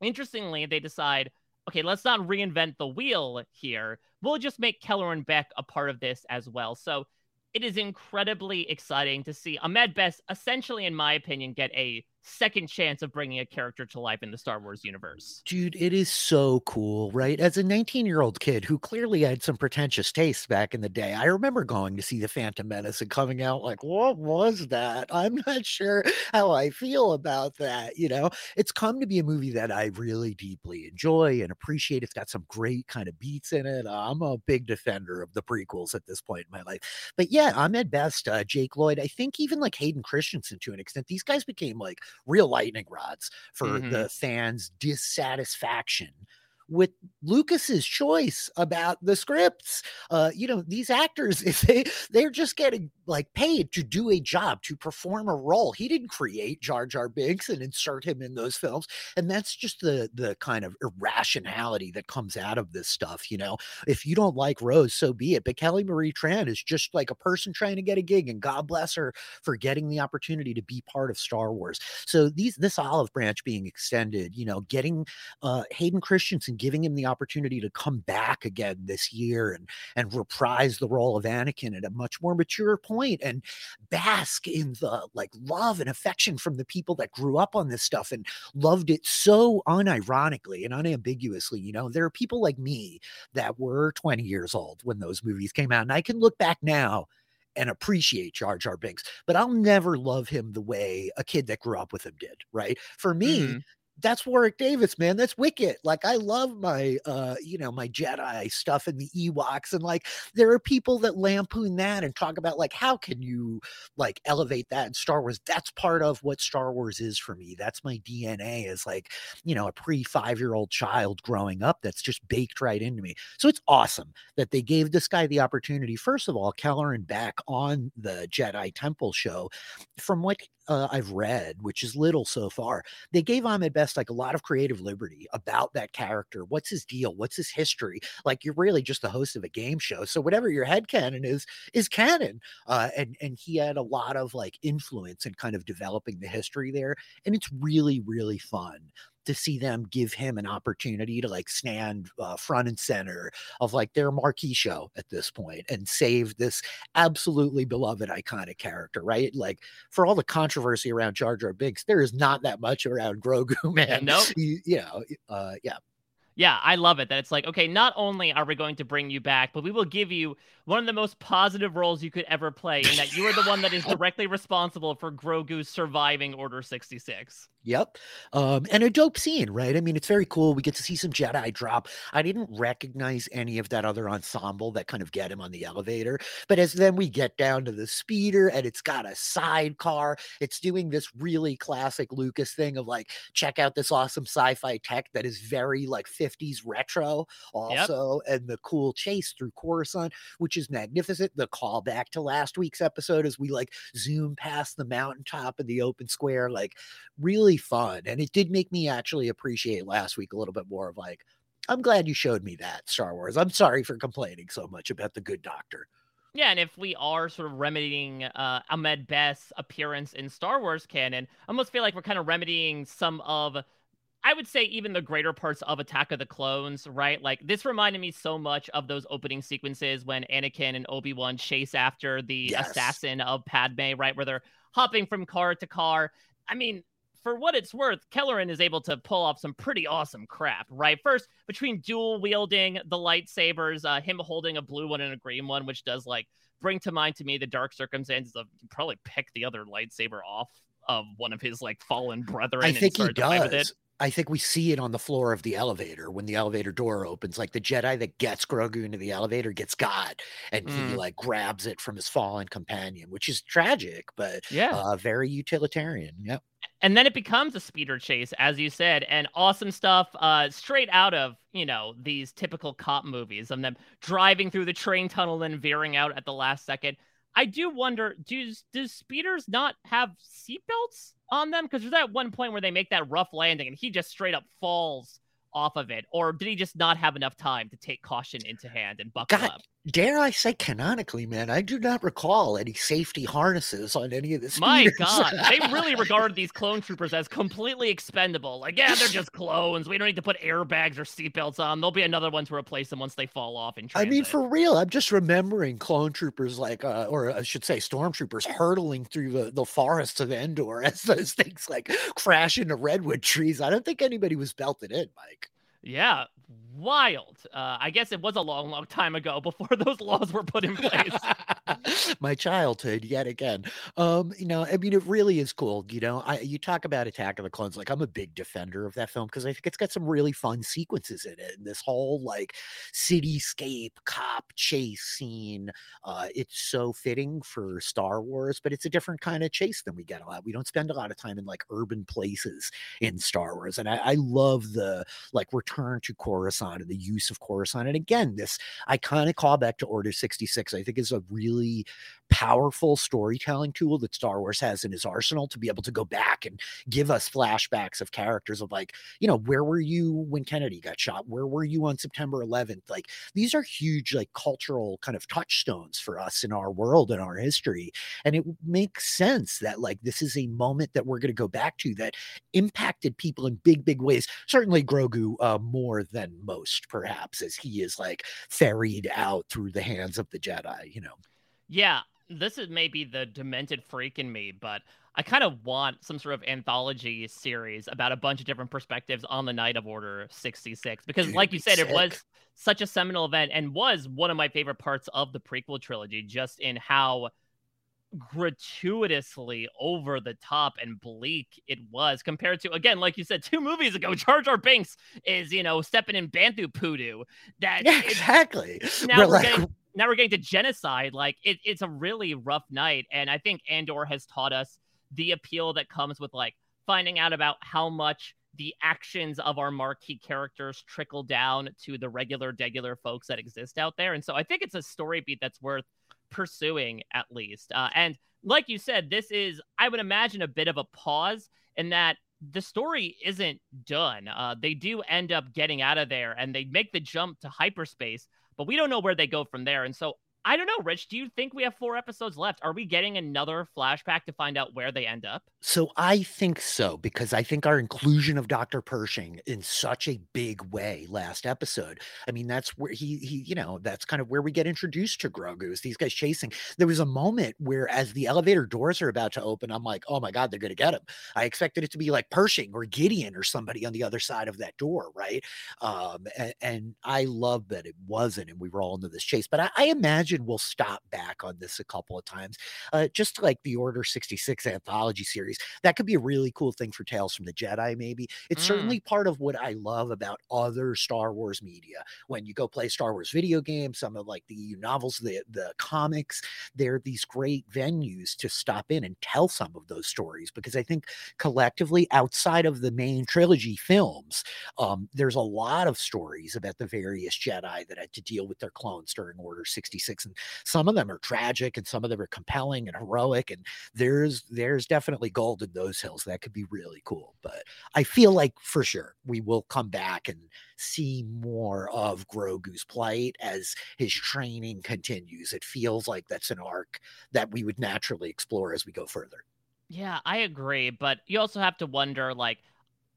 Speaker 1: interestingly, they decide, okay, let's not reinvent the wheel here. We'll just make Kelleran Beck a part of this as well. So it is incredibly exciting to see Ahmed Best essentially, in my opinion, get a second chance of bringing a character to life in the Star Wars universe.
Speaker 2: Dude, it is so cool, right? As a 19 year old kid who clearly had some pretentious tastes back in the day, I remember going to see The Phantom Menace and coming out like, what was that? I'm not sure how I feel about that. You know, it's come to be a movie that I really deeply enjoy and appreciate. It's got some great kind of beats in it. I'm a big defender of the prequels at this point in my life. But yeah, Ahmed Best, uh, Jake Lloyd, I think even like Hayden Christensen to an extent, these guys became like real lightning rods for mm-hmm. the fans' dissatisfaction with Lucas's choice about the scripts. Uh, you know, these actors, [laughs] if they they're just getting like paid to do a job, to perform a role. He didn't create Jar Jar Binks and insert him in those films. And that's just the the kind of irrationality that comes out of this stuff. You know, if you don't like Rose, so be it. But Kelly Marie Tran is just like a person trying to get a gig, and God bless her for getting the opportunity to be part of Star Wars. So these this olive branch being extended, you know, getting uh Hayden Christensen giving him the opportunity to come back again this year and and reprise the role of Anakin at a much more mature point and bask in the like love and affection from the people that grew up on this stuff and loved it so unironically and unambiguously. You know, there are people like me that were 20 years old when those movies came out, and I can look back now and appreciate Jar Jar Binks, but I'll never love him the way a kid that grew up with him did, right? For me, mm-hmm that's Warwick Davis, man. That's Wicket. Like I love my uh, you know, my Jedi stuff and the Ewoks. And like there are people that lampoon that and talk about like how can you like elevate that in Star Wars? That's part of what Star Wars is for me. That's my DNA as like, you know, a pre-five-year-old child growing up that's just baked right into me. So it's awesome that they gave this guy the opportunity, first of all, Kelleran Beq on the Jedi Temple show. From what uh, I've read, which is little so far, they gave Ahmed Best like a lot of creative liberty about that character. What's his deal? What's his history? Like you're really just the host of a game show, so whatever your head canon is is canon. Uh, and and he had a lot of like influence in kind of developing the history there, and it's really really fun to see them give him an opportunity to like stand uh, front and center of like their marquee show at this point and save this absolutely beloved iconic character, right? Like for all the controversy around Jar Jar Binks, there is not that much around Grogu, [laughs] man.
Speaker 1: No,
Speaker 2: you, you know, uh, yeah.
Speaker 1: Yeah, I love it that it's like, okay, not only are we going to bring you back, but we will give you one of the most positive roles you could ever play, in that you are the one that is [laughs] directly responsible for Grogu surviving Order 66.
Speaker 2: Yep. Um, and a dope scene, right? I mean, it's very cool. We get to see some Jedi drop. I didn't recognize any of that other ensemble that kind of get him on the elevator. But as then we get down to the speeder and it's got a sidecar, it's doing this really classic Lucas thing of like, check out this awesome sci fi tech that is very like 50s retro, also, yep. and the cool chase through Coruscant, which is magnificent. The callback to last week's episode as we like zoom past the mountaintop of the open square, like really really fun. And it did make me actually appreciate last week a little bit more of like, I'm glad you showed me that, Star Wars. I'm sorry for complaining so much about the good doctor.
Speaker 1: Yeah, and if we are sort of remedying uh, Ahmed Best's appearance in Star Wars canon, I almost feel like we're kind of remedying some of, I would say, even the greater parts of Attack of the Clones, right? Like this reminded me so much of those opening sequences when Anakin and Obi Wan chase after the yes. assassin of Padme, right? Where they're hopping from car to car. I mean, for what it's worth, Kelleran is able to pull off some pretty awesome crap, right? First, between dual wielding the lightsabers, uh, him holding a blue one and a green one, which does like bring to mind to me the dark circumstances of probably pick the other lightsaber off of one of his like fallen brethren.
Speaker 2: I think he does. I think we see it on the floor of the elevator when the elevator door opens. Like the Jedi that gets Grogu into the elevator gets God, and mm. he like grabs it from his fallen companion, which is tragic, but yeah, uh, very utilitarian. Yep
Speaker 1: and then it becomes a speeder chase as you said and awesome stuff uh straight out of you know these typical cop movies of them driving through the train tunnel and veering out at the last second i do wonder does does speeders not have seatbelts on them? Because there's that one point where they make that rough landing and he just straight up falls off of it. Or did he just not have enough time to take caution into hand and buckle God, up
Speaker 2: dare I say canonically, man, I do not recall any safety harnesses on any of this. [laughs]
Speaker 1: My God, they really [laughs] regarded these clone troopers as completely expendable. Like, yeah, they're just clones. We don't need to put airbags or seatbelts on. There'll be another one to replace them once they fall off in transit.
Speaker 2: I mean, for real, I'm just remembering clone troopers like, uh, or I should say, stormtroopers hurtling through the, the forests of Endor [laughs] as those things like crash into redwood trees. I don't think anybody was belted in, Mike.
Speaker 1: Yeah, wild. Uh, I guess it was a long, long time ago before [laughs] those laws were put in place. [laughs] [laughs]
Speaker 2: My childhood, yet again. Um, you know, I mean, it really is cool. You know, I you talk about Attack of the Clones, like I'm a big defender of that film because I think it's got some really fun sequences in it. And this whole like cityscape cop chase scene, uh, it's so fitting for Star Wars, but it's a different kind of chase than we get a lot. We don't spend a lot of time in like urban places in Star Wars, and I, I love the like return to Coruscant and the use of Coruscant. And again, this iconic callback to Order 66, I think is a really powerful storytelling tool that Star Wars has in his arsenal to be able to go back and give us flashbacks of characters of like, you know, where were you when Kennedy got shot? Where were you on September 11th? Like these are huge, like cultural kind of touchstones for us in our world and our history. And it makes sense that like this is a moment that we're going to go back to that impacted people in big, big ways. Certainly Grogu uh, more than most, perhaps, as he is like ferried out through the hands of the Jedi, you know.
Speaker 1: Yeah, this is maybe the demented freak in me, but I kind of want some sort of anthology series about a bunch of different perspectives on the night of Order 66 because
Speaker 2: Dude,
Speaker 1: like you said
Speaker 2: sick.
Speaker 1: it was such a seminal event and was one of my favorite parts of the prequel trilogy just in how gratuitously over the top and bleak it was compared to again like you said two movies ago [laughs] Jar Jar Binks is you know stepping in Bantha poodoo that
Speaker 2: Yeah, exactly.
Speaker 1: now
Speaker 2: We're
Speaker 1: we're
Speaker 2: like,
Speaker 1: getting now we're getting to genocide. Like it, it's a really rough night, and I think Andor has taught us the appeal that comes with like finding out about how much the actions of our marquee characters trickle down to the regular, degular folks that exist out there. And so I think it's a story beat that's worth pursuing at least. Uh, and like you said, this is I would imagine a bit of a pause in that the story isn't done. Uh, they do end up getting out of there and they make the jump to hyperspace, but we don't know where they go from there. And so I don't know, Rich. Do you think we have four episodes left? Are we getting another flashback to find out where they end up?
Speaker 2: So I think so because I think our inclusion of Dr. Pershing in such a big way last episode. I mean, that's where he he, you know, that's kind of where we get introduced to Grogu these guys chasing. There was a moment where as the elevator doors are about to open, I'm like, oh my God, they're gonna get him. I expected it to be like Pershing or Gideon or somebody on the other side of that door, right? Um, and, and I love that it wasn't, and we were all into this chase. But I, I imagine we'll stop back on this a couple of times uh, just like the Order 66 anthology series. That could be a really cool thing for Tales from the Jedi, maybe. It's
Speaker 1: Mm.
Speaker 2: certainly part of what I love about other Star Wars media. When you go play Star Wars video games, some of like the novels, the, the comics, they're these great venues to stop in and tell some of those stories because I think collectively, outside of the main trilogy films, um, there's a lot of stories about the various Jedi that had to deal with their clones during Order 66. And some of them are tragic and some of them are compelling and heroic and there's there's definitely gold in those hills that could be really cool but i feel like for sure we will come back and see more of grogu's plight as his training continues. It feels like that's an arc that we would naturally explore as we go further.
Speaker 1: Yeah, I agree, but you also have to wonder like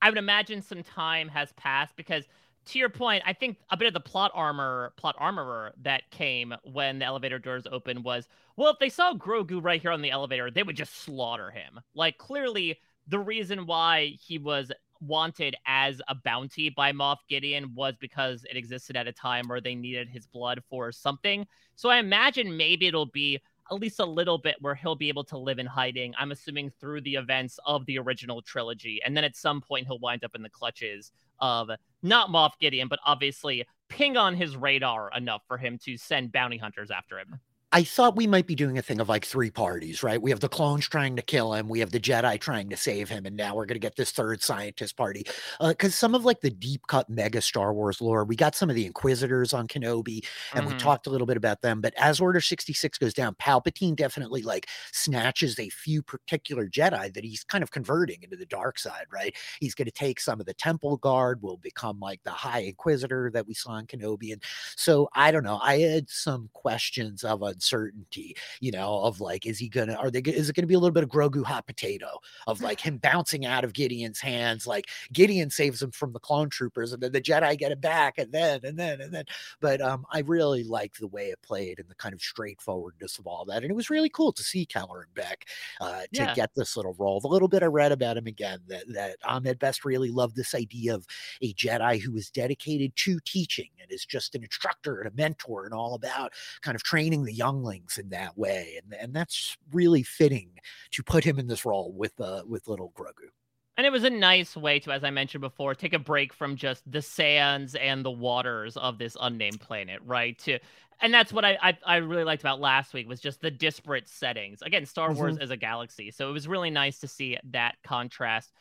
Speaker 1: I would imagine some time has passed because to your point, I think a bit of the plot armor plot armorer that came when the elevator doors open was well, if they saw Grogu right here on the elevator, they would just slaughter him. Like clearly the reason why he was wanted as a bounty by Moff Gideon was because it existed at a time where they needed his blood for something. So I imagine maybe it'll be at least a little bit where he'll be able to live in hiding. I'm assuming through the events of the original trilogy. And then at some point, he'll wind up in the clutches of not Moff Gideon, but obviously ping on his radar enough for him to send bounty hunters after him.
Speaker 2: I thought we might be doing a thing of like three parties, right? We have the clones trying to kill him, we have the Jedi trying to save him, and now we're going to get this third scientist party. Because uh, some of like the deep cut mega Star Wars lore, we got some of the Inquisitors on Kenobi, and mm-hmm. we talked a little bit about them. But as Order 66 goes down, Palpatine definitely like snatches a few particular Jedi that he's kind of converting into the dark side, right? He's going to take some of the Temple Guard, will become like the High Inquisitor that we saw in Kenobi. And so I don't know. I had some questions of uncertainty, you know, of like, is he gonna, are they, is it gonna be a little bit of Grogu hot potato of like [sighs] him bouncing out of Gideon's hands? Like Gideon saves him from the clone troopers and then the Jedi get it back and then, and then, and then. But um, I really liked the way it played and the kind of straightforwardness of all that. And it was really cool to see Kelleran Beq uh, to yeah. get this little role. The little bit I read about him again, that, that Ahmed Best really loved this idea of a Jedi who is dedicated to teaching and is just an instructor and a mentor and all about kind of training the younglings in that way. And, and that's really fitting to put him in this role with uh, with little Grogu.
Speaker 1: And it was a nice way to, as I mentioned before, take a break from just the sands and the waters of this unnamed planet, right? To and that's what I, I, I really liked about last week was just the disparate settings. Again, Star mm-hmm. Wars as a galaxy, so it was really nice to see that contrast.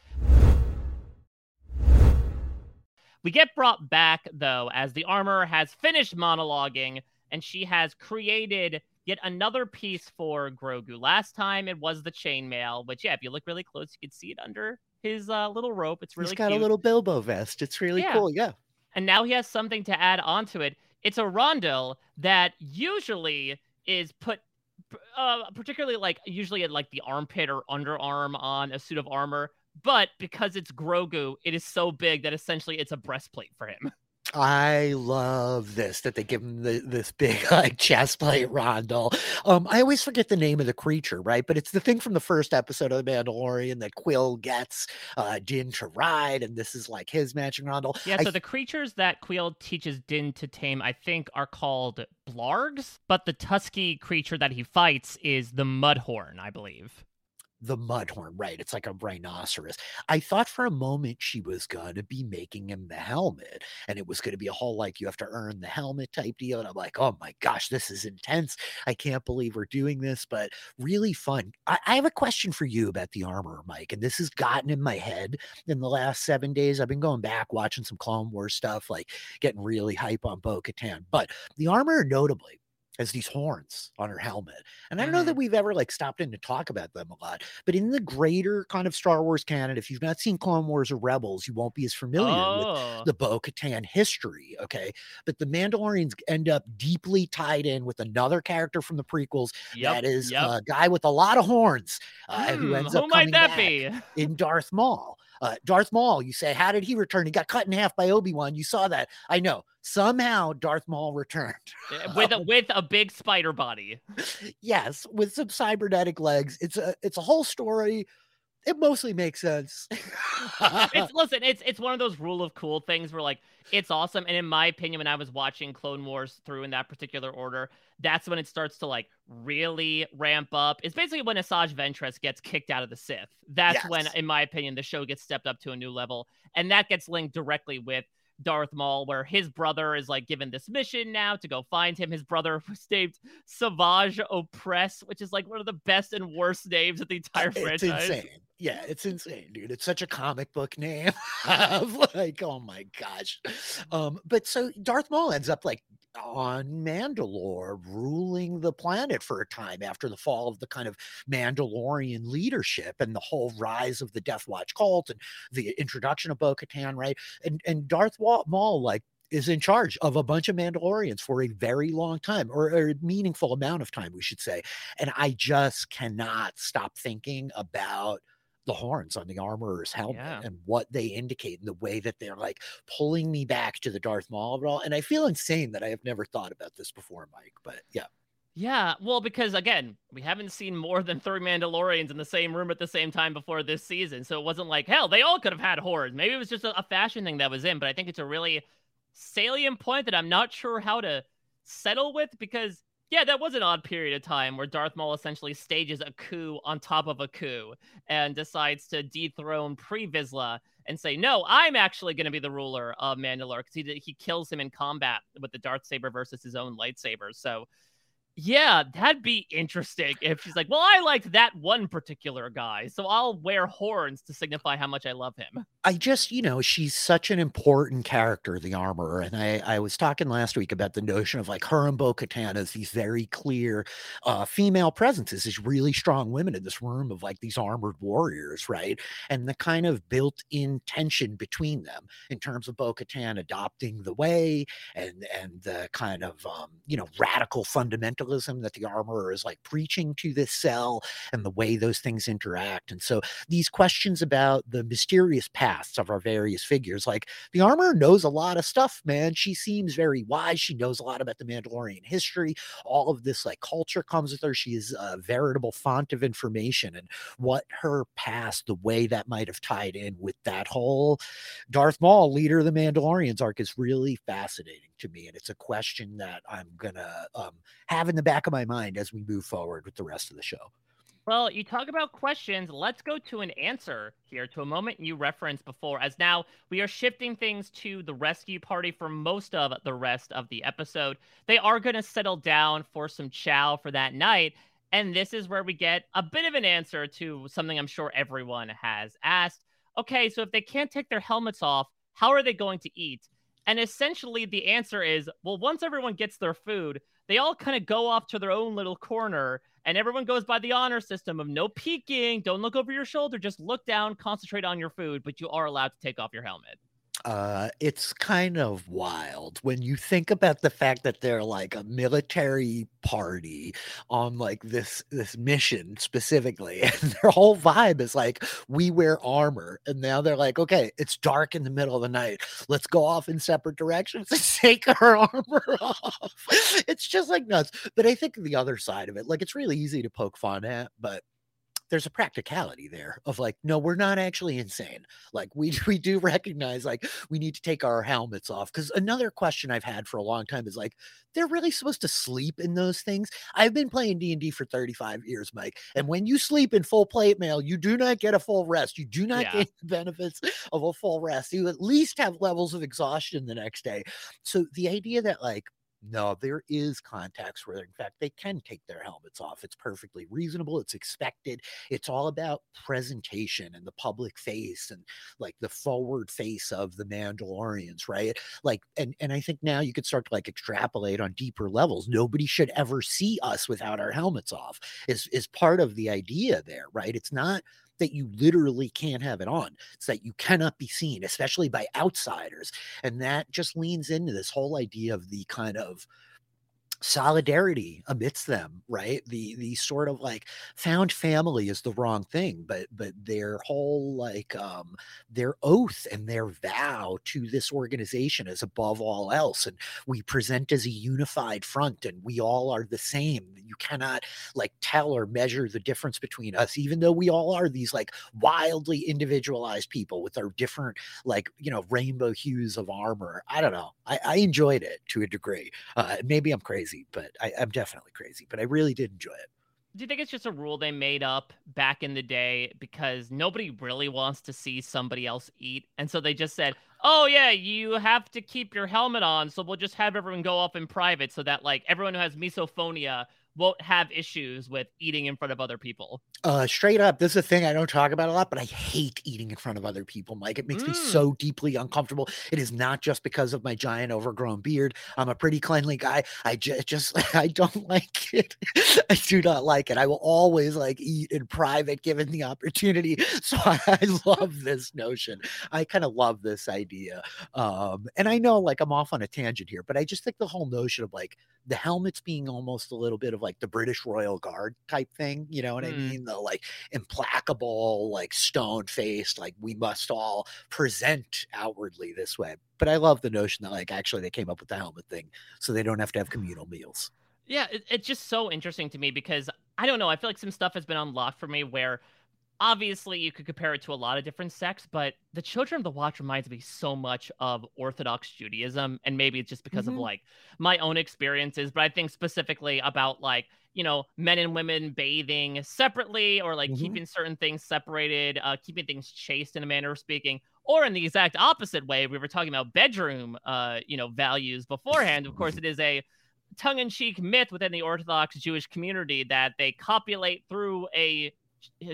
Speaker 1: We get brought back though as the armor has finished monologuing and she has created yet another piece for Grogu. Last time it was the chainmail, which yeah, if you look really close, you can see it under his uh, little rope. It's really
Speaker 2: He's got
Speaker 1: cute.
Speaker 2: a little Bilbo vest. It's really yeah. cool. Yeah.
Speaker 1: And now he has something to add onto it. It's a rondel that usually is put uh, particularly like usually at like the armpit or underarm on a suit of armor but because it's Grogu, it is so big that essentially it's a breastplate for him. [laughs]
Speaker 2: I love this that they give him the, this big [laughs] like chest plate rondel. Um, I always forget the name of the creature, right? But it's the thing from the first episode of The Mandalorian that Kuiil gets uh, Din to ride, and this is like his matching rondel.
Speaker 1: Yeah. So I, the creatures that Kuiil teaches Din to tame, I think, are called blurrgs, but the tusky creature that he fights is the mudhorn, I believe
Speaker 2: the mudhorn, right? It's like a rhinoceros. I thought for a moment she was going to be making him the helmet, and it was going to be a whole like you have to earn the helmet type deal. And I'm like, oh my gosh, this is intense. I can't believe we're doing this, but really fun. I, I have a question for you about the armor, Mike, and this has gotten in my head in the last seven days. I've been going back watching some Clone Wars stuff, like getting really hype on Bo Katan. But the armor, notably, as these horns on her helmet. And I don't know that mm-hmm. we've ever like stopped in to talk about them a lot, but in the greater kind of Star Wars canon, if you've not seen Clone Wars or Rebels, you won't be as familiar oh. with the Bo Katan history. Okay. But the Mandalorians end up deeply tied in with another character from the prequels yep. that is yep. a guy with a lot of horns uh, who hmm, ends who up coming back be? in Darth Maul. Uh, Darth Maul, you say, how did he return? He got cut in half by Obi Wan. You saw that. I know. Somehow Darth Maul returned [laughs]
Speaker 1: with a, with a big spider body.
Speaker 2: yes, with some cybernetic legs. It's a it's a whole story it mostly makes sense. [laughs]
Speaker 1: it's [laughs] listen, it's it's one of those rule of cool things where like it's awesome. And in my opinion, when I was watching Clone Wars through in that particular order, that's when it starts to like really ramp up. It's basically when Asajj Ventress gets kicked out of the Sith. That's yes. when, in my opinion, the show gets stepped up to a new level. And that gets linked directly with Darth Maul, where his brother is like given this mission now to go find him. His brother [laughs] was named Savage Oppress, which is like one of the best and worst names of the entire it's franchise.
Speaker 2: Insane. Yeah, it's insane, dude. It's such a comic book name. [laughs] like, oh my gosh. Um, but so Darth Maul ends up like on Mandalore, ruling the planet for a time after the fall of the kind of Mandalorian leadership and the whole rise of the Death Watch cult and the introduction of Bo Katan, right? And and Darth Maul like is in charge of a bunch of Mandalorians for a very long time, or, or, a meaningful amount of time, we should say. And I just cannot stop thinking about the horns on the armorer's helmet yeah. and what they indicate and the way that they're like pulling me back to the Darth Maul of it all. And I feel insane that I have never thought about this before, Mike. But yeah.
Speaker 1: Yeah, well, because again, we haven't seen more than three Mandalorians in the same room at the same time before this season. So it wasn't like, hell, they all could have had horns. Maybe it was just a, a fashion thing that was in, but I think it's a really salient point that I'm not sure how to settle with because yeah, that was an odd period of time where Darth Maul essentially stages a coup on top of a coup and decides to dethrone Pre Vizsla and say, "No, I'm actually going to be the ruler of Mandalore," because he he kills him in combat with the Darksaber versus his own lightsaber. So Yeah, that'd be interesting if she's like, well, I liked that one particular guy, so I'll wear horns to signify how much I love him.
Speaker 2: I just, you know, she's such an important character, the armorer. And I, I was talking last week about the notion of like her and Bo Katan as these very clear uh, female presences, these really strong women in this room of like these armored warriors, right? And the kind of built in tension between them in terms of Bo Katan adopting the way and, and the kind of, um, you know, radical fundamentalism that the armorer is like preaching to this cell and the way those things interact. And so these questions about the mysterious pasts of our various figures. Like the armor knows a lot of stuff, man. She seems very wise. She knows a lot about the Mandalorian history. All of this like culture comes with her. She is a veritable font of information and what her past, the way that might have tied in with that whole Darth Maul, leader of the Mandalorians arc, is really fascinating to me. And it's a question that I'm gonna um, have in the back of my mind as we move forward with the rest of the show.
Speaker 1: Well, you talk about questions. Let's go to an answer here to a moment you referenced before, as now we are shifting things to the rescue party for most of the rest of the episode. They are going to settle down for some chow for that night. And this is where we get a bit of an answer to something I'm sure everyone has asked. Okay, so if they can't take their helmets off, how are they going to eat? And essentially, the answer is well, once everyone gets their food, they all kind of go off to their own little corner and everyone goes by the honor system of no peeking, don't look over your shoulder, just look down, concentrate on your food, but you are allowed to take off your helmet
Speaker 2: uh, it's kind of wild when you think about the fact that they're like a military party on like this this mission specifically, [laughs] and their whole vibe is like we wear armor, and now they're like, okay, it's dark in the middle of the night, let's go off in separate directions and [laughs] take our armor [laughs] off. It's just like nuts. But I think the other side of it, like it's really easy to poke fun at, but there's a practicality there of like no we're not actually insane. Like we [laughs] we do recognize like we need to take our helmets off because another question i've had for a long time is like they're really supposed to sleep in those things? I've been playing d&d for 35 years mike and when you sleep in full plate mail you do not get a full rest. You do not yeah. get [laughs] the benefits of a full rest. You at least have levels of exhaustion the next day. So the idea that like no, there is context where, in fact, they can take their helmets off. It's perfectly reasonable. It's expected. It's all about presentation and the public face and like the forward face of the Mandalorians, right? Like, and and I think now you could start to like extrapolate on deeper levels. Nobody should ever see us without our helmets off. Is is part of the idea there, right? It's not that you literally can't have it on. It's that you cannot be seen, especially by outsiders. And that just leans into this whole idea of the kind of solidarity amidst them right? The the sort of like found family is the wrong thing but but their whole like um their oath and their vow to this organization is above all else and we present as a unified front and we all are the same. You cannot like tell or measure the difference between us even though we all are these like wildly individualized people with our different like you know rainbow hues of armor. I don't know. I, I enjoyed it to a degree. Uh maybe i'm crazy crazy, but I, I'm definitely crazy, but I really did enjoy it.
Speaker 1: Do you think it's just a rule they made up back in the day because nobody really wants to see somebody else eat? And so they just said, oh, yeah, you have to keep your helmet on. So we'll just have everyone go off in private so that, like, everyone who has misophonia won't have issues with eating in front of other people.
Speaker 2: Uh, straight up, this is a thing I don't talk about a lot, but I hate eating in front of other people, Mike. It makes mm. me so deeply uncomfortable. It is not just because of my giant overgrown beard. I'm a pretty cleanly guy. I just, just [laughs] I don't [laughs] like it. I do not like it. I will always like eat in private given the opportunity. [laughs] So I, I love this notion. I kind of love this idea. Um, and I know like I'm off on a tangent here, but I just think the whole notion of like the helmets being almost a little bit of like the British Royal Guard type thing. You know what mm. I mean? The like implacable, like stone faced, like we must all present outwardly this way. But I love the notion that like actually they came up with the helmet thing so they don't have to have communal meals.
Speaker 1: Yeah, it, it's just so interesting to me because I don't know. I feel like some stuff has been unlocked for me where obviously you could compare it to a lot of different sects, but the Children of the Watch reminds me so much of Orthodox Judaism, and maybe it's just because mm-hmm. of like my own experiences, but I think specifically about like you know men and women bathing separately or like mm-hmm. keeping certain things separated, uh, keeping things chaste in a manner of speaking. Or in the exact opposite way, we were talking about bedroom, uh, you know, values beforehand. Of course, it is a tongue-in-cheek myth within the Orthodox Jewish community that they copulate through a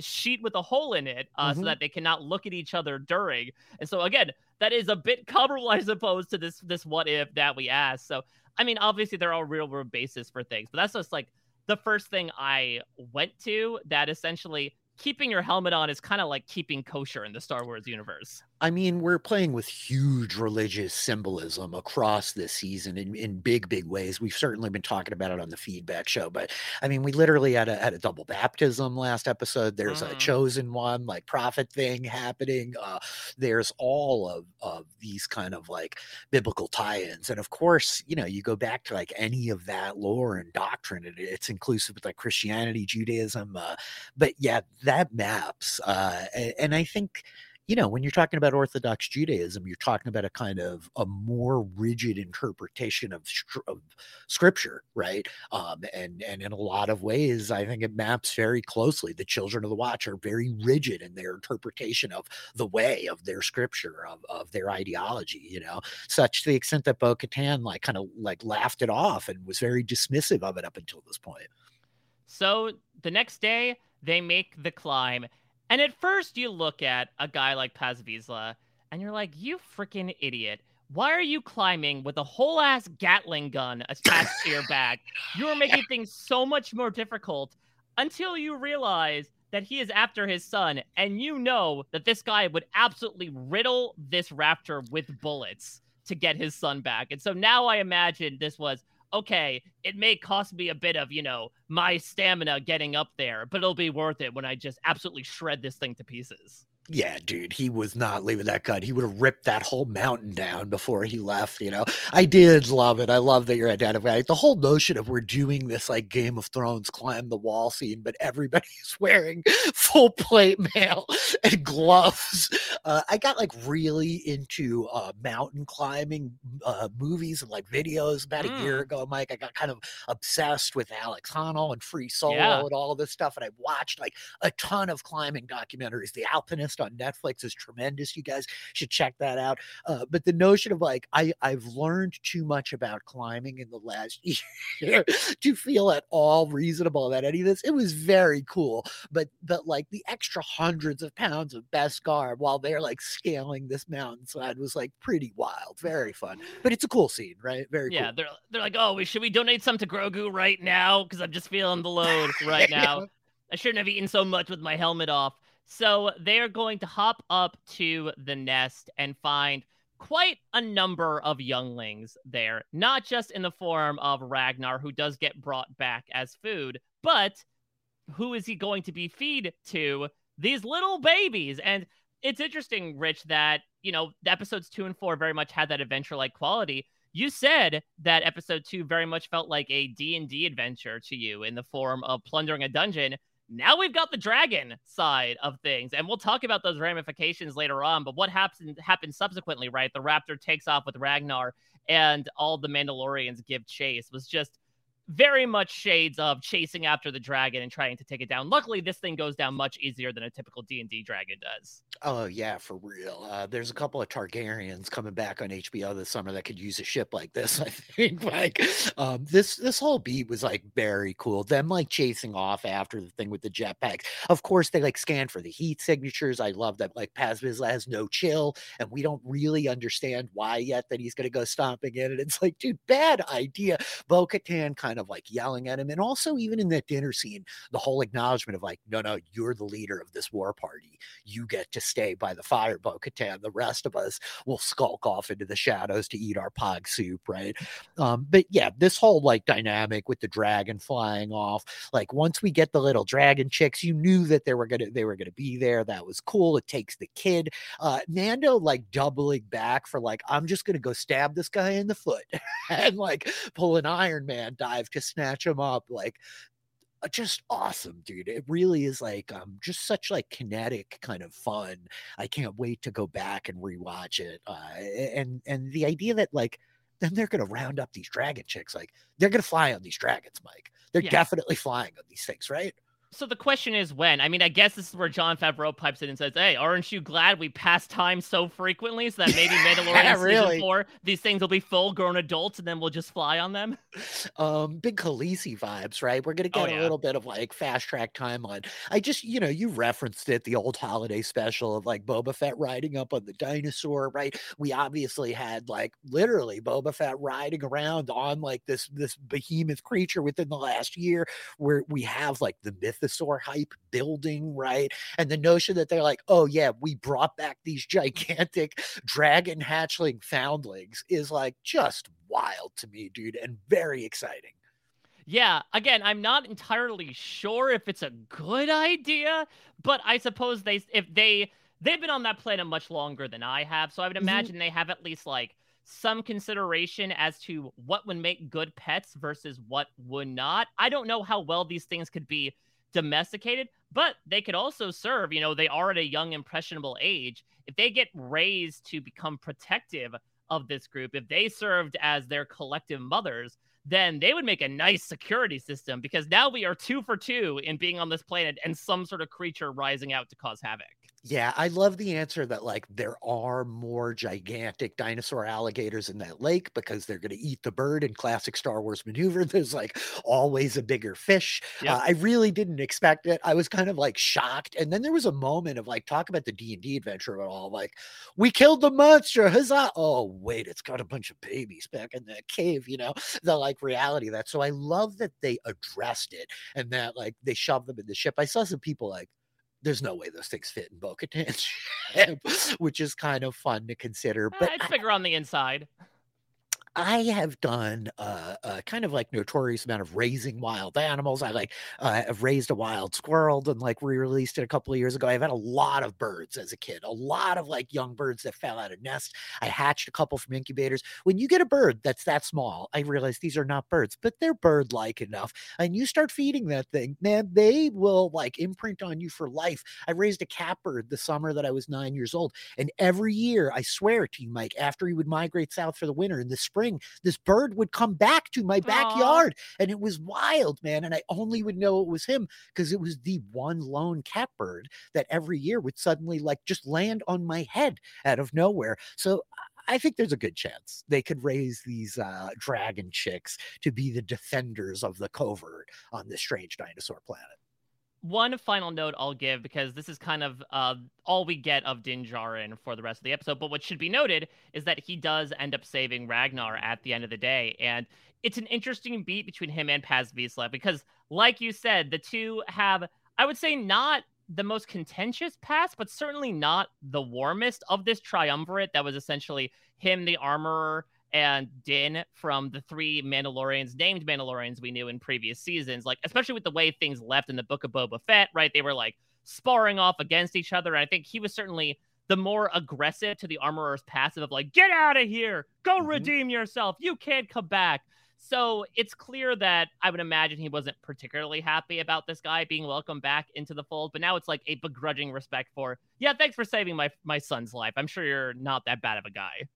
Speaker 1: sheet with a hole in it uh, mm-hmm. so that they cannot look at each other during. And so again, that is a bit [laughs] comparable, I suppose, to this this what if that we asked. So I mean, obviously there are real world basis for things, but that's just like the first thing I went to that essentially keeping your helmet on is kind of like keeping kosher in the Star Wars universe.
Speaker 2: I mean, we're playing with huge religious symbolism across this season in, in big, big ways. We've certainly been talking about it on the feedback show, but I mean, we literally had a had a double baptism last episode. There's mm. a chosen one, like prophet thing happening. Uh, there's all of of these kind of like biblical tie-ins, and of course, you know, you go back to like any of that lore and doctrine, and it's inclusive with like Christianity, Judaism, uh, but yeah, that maps, uh, and, and I think you know, when you're talking about Orthodox Judaism, you're talking about a kind of a more rigid interpretation of, of scripture, right? Um, and and in a lot of ways, I think it maps very closely. The children of the watch are very rigid in their interpretation of the way of their scripture, of, of their ideology, you know, such to the extent that Bo Katan like kind of like laughed it off and was very dismissive of it up until this point.
Speaker 1: So the next day, they make the climb and at first, you look at a guy like Paz Vizsla, and you're like, you freaking idiot. Why are you climbing with a whole ass Gatling gun attached to your back? You are making things so much more difficult until you realize that he is after his son, and you know that this guy would absolutely riddle this raptor with bullets to get his son back. And so now I imagine this was okay, it may cost me a bit of, you know, my stamina getting up there, but it'll be worth it when I just absolutely shred this thing to pieces.
Speaker 2: Yeah, dude, he was not leaving that cut. He would have ripped that whole mountain down before he left. You know, I did love it. I love that you're identifying the whole notion of we're doing this like Game of Thrones climb the wall scene, but everybody's [laughs] wearing full plate mail [laughs] and gloves. Uh, I got like really into uh, mountain climbing uh, movies and like videos about mm. a year mm. ago, Mike. I got kind of obsessed with Alex Honnold and Free Solo yeah. and all of this stuff, and I watched like a ton of climbing documentaries. The Alpinist on Netflix is tremendous. You guys should check that out. Uh, but the notion of like I I've learned too much about climbing in the last [laughs] year to feel at all reasonable about any of this. It was very cool, but but like the extra hundreds of pounds of best Beskar while they're like scaling this mountainside was like pretty wild, very fun. But it's a cool scene, right? Very
Speaker 1: yeah.
Speaker 2: Cool.
Speaker 1: They're they're like, oh, we should we donate some to Grogu right now? Because I'm just feeling the load [laughs] right now. I shouldn't have eaten so much with my helmet off. So they are going to hop up to the nest and find quite a number of younglings there, not just in the form of Ragnar, who does get brought back as food, but who is he going to be feed to? These little babies. And it's interesting, Rich, that, you know, episodes two and four very much had that adventure like quality. You said that episode two very much felt like a D&D adventure to you in the form of plundering a dungeon now we've got the dragon side of things and we'll talk about those ramifications later on but what happens happens subsequently right? The raptor takes off with ragnar and all the mandalorians give chase was just very much shades of chasing after the dragon and trying to take it down. Luckily, this thing goes down much easier than a typical D and D dragon does.
Speaker 2: Oh yeah, for real. Uh, there's a couple of Targaryens coming back on HBO this summer that could use a ship like this. [laughs] I think like um, this this whole beat was like very cool. Them like chasing off after the thing with the jetpacks. Of course, they like scan for the heat signatures. I love that like Paz Vizsla has no chill, and we don't really understand why yet that he's gonna go stomping in. And it's like, dude, bad idea. Bo Katan kind of of like yelling at him. And also, even in that dinner scene, the whole acknowledgement of like, no, no, you're the leader of this war party. You get to stay by the fire, Bo Katan. The rest of us will skulk off into the shadows to eat our pog soup, right? Um, but yeah, this whole like dynamic with the dragon flying off, like once we get the little dragon chicks, you knew that they were gonna they were gonna be there. That was cool. It takes the kid. Uh Mando like doubling back for like, I'm just gonna go stab this guy in the foot [laughs] and like pull an Iron Man dive to snatch him up like uh, just awesome dude. It really is like um just such like kinetic kind of fun. I can't wait to go back and rewatch it uh and and the idea that like then they're gonna round up these dragon chicks like they're gonna fly on these dragons mike. They're yeah. definitely flying on these things right
Speaker 1: So the question is when? I mean, I guess this is where Jon Favreau pipes in and says, "Hey, aren't you glad we pass time so frequently so that maybe [laughs] Mandalorian yeah, really? season four, these things will be full-grown adults, and then we'll just fly on them."
Speaker 2: Um, big Khaleesi vibes, right? We're gonna oh, get oh, a little bit of like fast track timeline. I just, you know, you referenced it, the old holiday special of like Boba Fett riding up on the dinosaur, right? We obviously had like literally Boba Fett riding around on like this this behemoth creature within the last year, where we have like the myth mythosaur hype building, right? And the notion that they're like, oh, yeah, we brought back these gigantic [laughs] dragon hatchling foundlings is like just wild to me, dude, and very exciting.
Speaker 1: Yeah, again, I'm not entirely sure if it's a good idea, but I suppose they if they they've been on that planet much longer than I have, so I would mm-hmm. imagine mm-hmm. they have at least like some consideration as to what would make good pets versus what would not. I don't know how well these things could be domesticated, but they could also serve, you know, they are at a young, impressionable age. If they get raised to become protective of this group, if they served as their collective mothers, then they would make a nice security system because now we are two for two in being on this planet and some sort of creature rising out to cause havoc.
Speaker 2: Yeah, I love the answer that like there are more gigantic dinosaur alligators in that lake because they're going to eat the bird in classic Star Wars maneuver. [laughs] There's like always a bigger fish. Yep. Uh, I really didn't expect it. I was kind of like shocked, and then there was a moment of like talk about the D and D adventure of it all. Like we killed the monster, huzzah! Oh wait, it's got a bunch of babies back in that cave. You know [laughs] the like reality of that. So I love that they addressed it and that like they shoved them in the ship. I saw some people like there's no way those things fit in Bo [laughs] which is kind of fun to consider.
Speaker 1: But it's bigger on the inside.
Speaker 2: I have done uh, a kind of like notorious amount of raising wild animals. I like uh, have raised a wild squirrel and like re-released it a couple of years ago. I've had a lot of birds as a kid, a lot of like young birds that fell out of nests. I hatched a couple from incubators. When you get a bird that's that small, I realize these are not birds, but they're bird-like enough, and you start feeding that thing, man, they will like imprint on you for life. I raised a catbird the summer that I was nine years old, and every year, I swear to you, Mike, after he would migrate south for the winter in the spring spring, this bird would come back to my backyard Aww. and it was wild, man. And I only would know it was him because it was the one lone catbird that every year would suddenly like just land on my head out of nowhere. So I think there's a good chance they could raise these uh, dragon chicks to be the defenders of the covert on this strange dinosaur planet
Speaker 1: one final note I'll give because this is kind of uh, all we get of Din Djarin for the rest of the episode. But what should be noted is that he does end up saving Ragnar at the end of the day, and it's an interesting beat between him and Paz Vizsla because, like you said, the two have, I would say, not the most contentious past, but certainly not the warmest of this triumvirate that was essentially him, the armorer, and Din from the three Mandalorians, named Mandalorians we knew in previous seasons, like especially with the way things left in the Book of Boba Fett, right? They were like sparring off against each other. And I think he was certainly the more aggressive to the armorer's passive of like, get out of here, go mm-hmm. redeem yourself, you can't come back. So it's clear that I would imagine he wasn't particularly happy about this guy being welcomed back into the fold. But now it's like a begrudging respect for, yeah, thanks for saving my my son's life. I'm sure you're not that bad of a guy.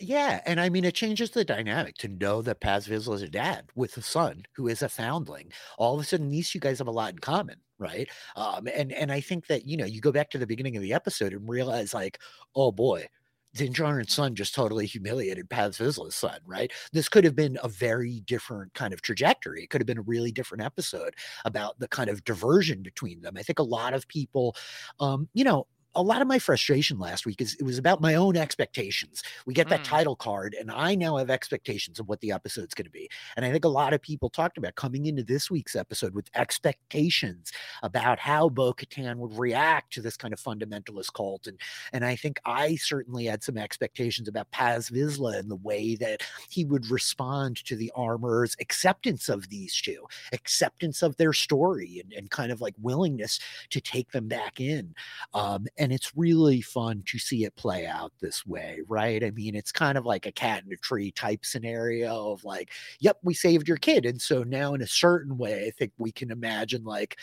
Speaker 2: Yeah, and I mean, it changes the dynamic to know that Paz Vizsla is a dad with a son who is a foundling. All of a sudden, these two guys have a lot in common, right? Um, and and I think that you know, you go back to the beginning of the episode and realize, like, oh boy, Din Djarin's son just totally humiliated Paz Vizsla's son, right? This could have been a very different kind of trajectory. It could have been a really different episode about the kind of diversion between them. I think a lot of people, um, you know, a lot of my frustration last week is it was about my own expectations. We get that mm. title card, and I now have expectations of what the episode's going to be. And I think a lot of people talked about coming into this week's episode with expectations about how Bo Katan would react to this kind of fundamentalist cult. And and I think I certainly had some expectations about Paz Vizsla and the way that he would respond to the armor's acceptance of these two, acceptance of their story, and, and kind of like willingness to take them back in. Um, and it's really fun to see it play out this way, right? I mean, it's kind of like a cat in a tree type scenario of like, yep, we saved your kid. And so now, in a certain way, I think we can imagine like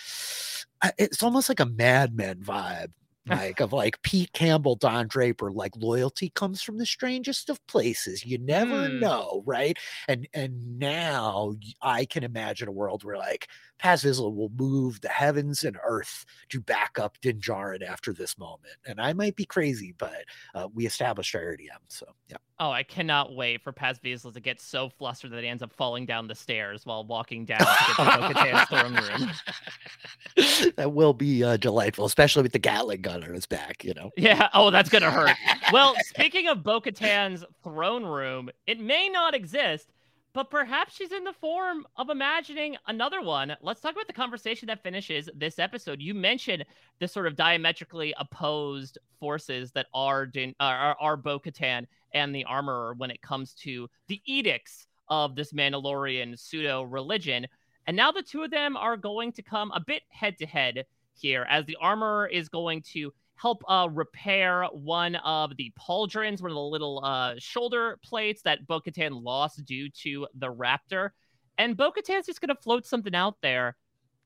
Speaker 2: uh, it's almost like a Mad Men vibe like of like Pete Campbell, Don Draper, like loyalty comes from the strangest of places. You never mm. know, right? And and now I can imagine a world where like Paz Vizsla will move the heavens and earth to back up Din Djarin after this moment. And I might be crazy, but uh, we established I already am. So yeah.
Speaker 1: Oh, I cannot wait for Paz Vizsla to get so flustered that he ends up falling down the stairs while walking down to get to Bo-Katan's [laughs] throne
Speaker 2: room. [laughs] that will be uh, delightful, especially with the Gatling gun on his back, you know?
Speaker 1: Yeah. Oh, that's going [laughs] to hurt. well, speaking of Bo Katan's throne room, it may not exist, but perhaps she's in the form of imagining another one. Let's talk about the conversation that finishes this episode. You mentioned the sort of diametrically opposed forces that are Din, uh, are, are Bo Katan and the Armorer when it comes to the edicts of this Mandalorian pseudo religion. And now the two of them are going to come a bit head to head here as the Armorer is going to help uh, repair one of the pauldrons, one of the little uh, shoulder plates that Bo Katan lost due to the Raptor. And Bo Katan's just going to float something out there.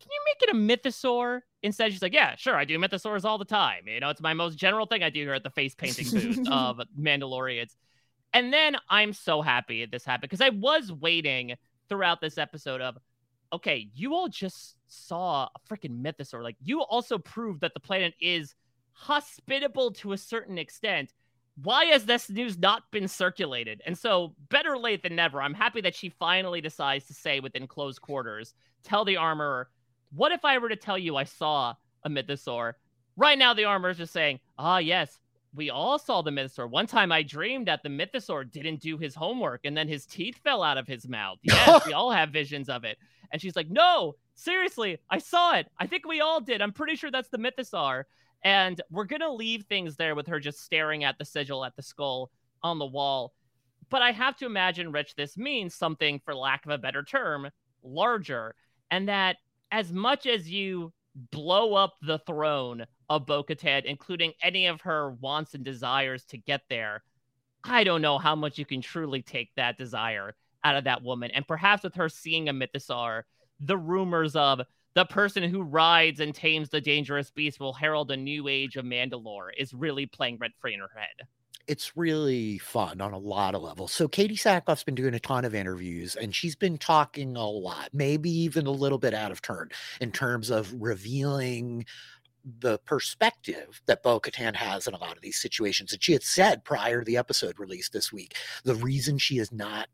Speaker 1: Can you make it a mythosaur? Instead, she's like, yeah, sure, I do mythosaurs all the time. You know, it's my most general thing I do here at the face painting booth [laughs] of Mandalorians. And then I'm so happy this happened because I was waiting throughout this episode of, okay, you all just saw a freaking mythosaur. Like, you also proved that the planet is hospitable to a certain extent. Why has this news not been circulated? And so, better late than never. I'm happy that she finally decides to say within close quarters, tell the armorer, what if I were to tell you I saw a mythosaur? Right now, the armor is just saying, ah, yes, we all saw the mythosaur. One time I dreamed that the mythosaur didn't do his homework and then his teeth fell out of his mouth. [laughs] Yes, we all have visions of it. And she's like, no, seriously, I saw it. I think we all did. I'm pretty sure that's the mythosaur. And we're going to leave things there with her just staring at the sigil at the skull on the wall. But I have to imagine, Rich, this means something, for lack of a better term, larger. And that as much as you blow up the throne of Bo Katan, including any of her wants and desires to get there, I don't know how much you can truly take that desire out of that woman. And perhaps with her seeing a mythosaur, the rumors of the person who rides and tames the dangerous beast will herald a new age of Mandalore is really playing rent free in her head.
Speaker 2: It's really fun on a lot of levels. So Katee Sackhoff's been doing a ton of interviews and she's been talking a lot, maybe even a little bit out of turn in terms of revealing the perspective that Bo Katan has in a lot of these situations. And she had said prior to the episode release this week, the reason she is not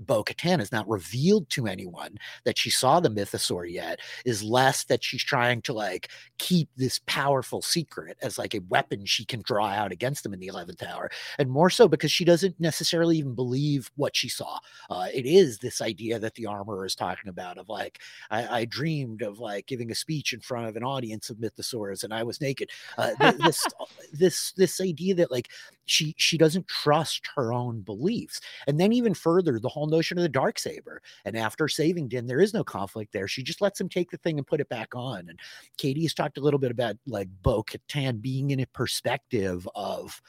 Speaker 2: Bo Katan has not revealed to anyone that she saw the mythosaur yet is less that she's trying to like keep this powerful secret as like a weapon she can draw out against them in the 11th hour and more so because she doesn't necessarily even believe what she saw. Uh, it is this idea that the armorer is talking about of like I, I, dreamed of like giving a speech in front of an audience of mythosaurs and i was naked. Uh, this [laughs] this this idea that like she she doesn't trust her own beliefs and then even further the whole notion of the Darksaber and after saving din there is no conflict there she just lets him take the thing and put it back on and Katie has talked a little bit about like bo katan being in a perspective of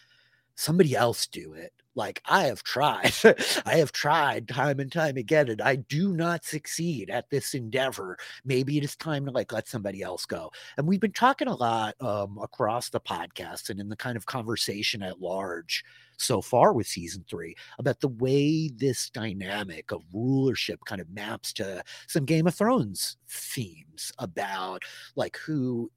Speaker 2: somebody else do it like I have tried, [laughs] I have tried time and time again, and I do not succeed at this endeavor. Maybe it is time to like let somebody else go. And we've been talking a lot um, across the podcast and in the kind of conversation at large so far with season three about the way this dynamic of rulership kind of maps to some Game of Thrones themes about like who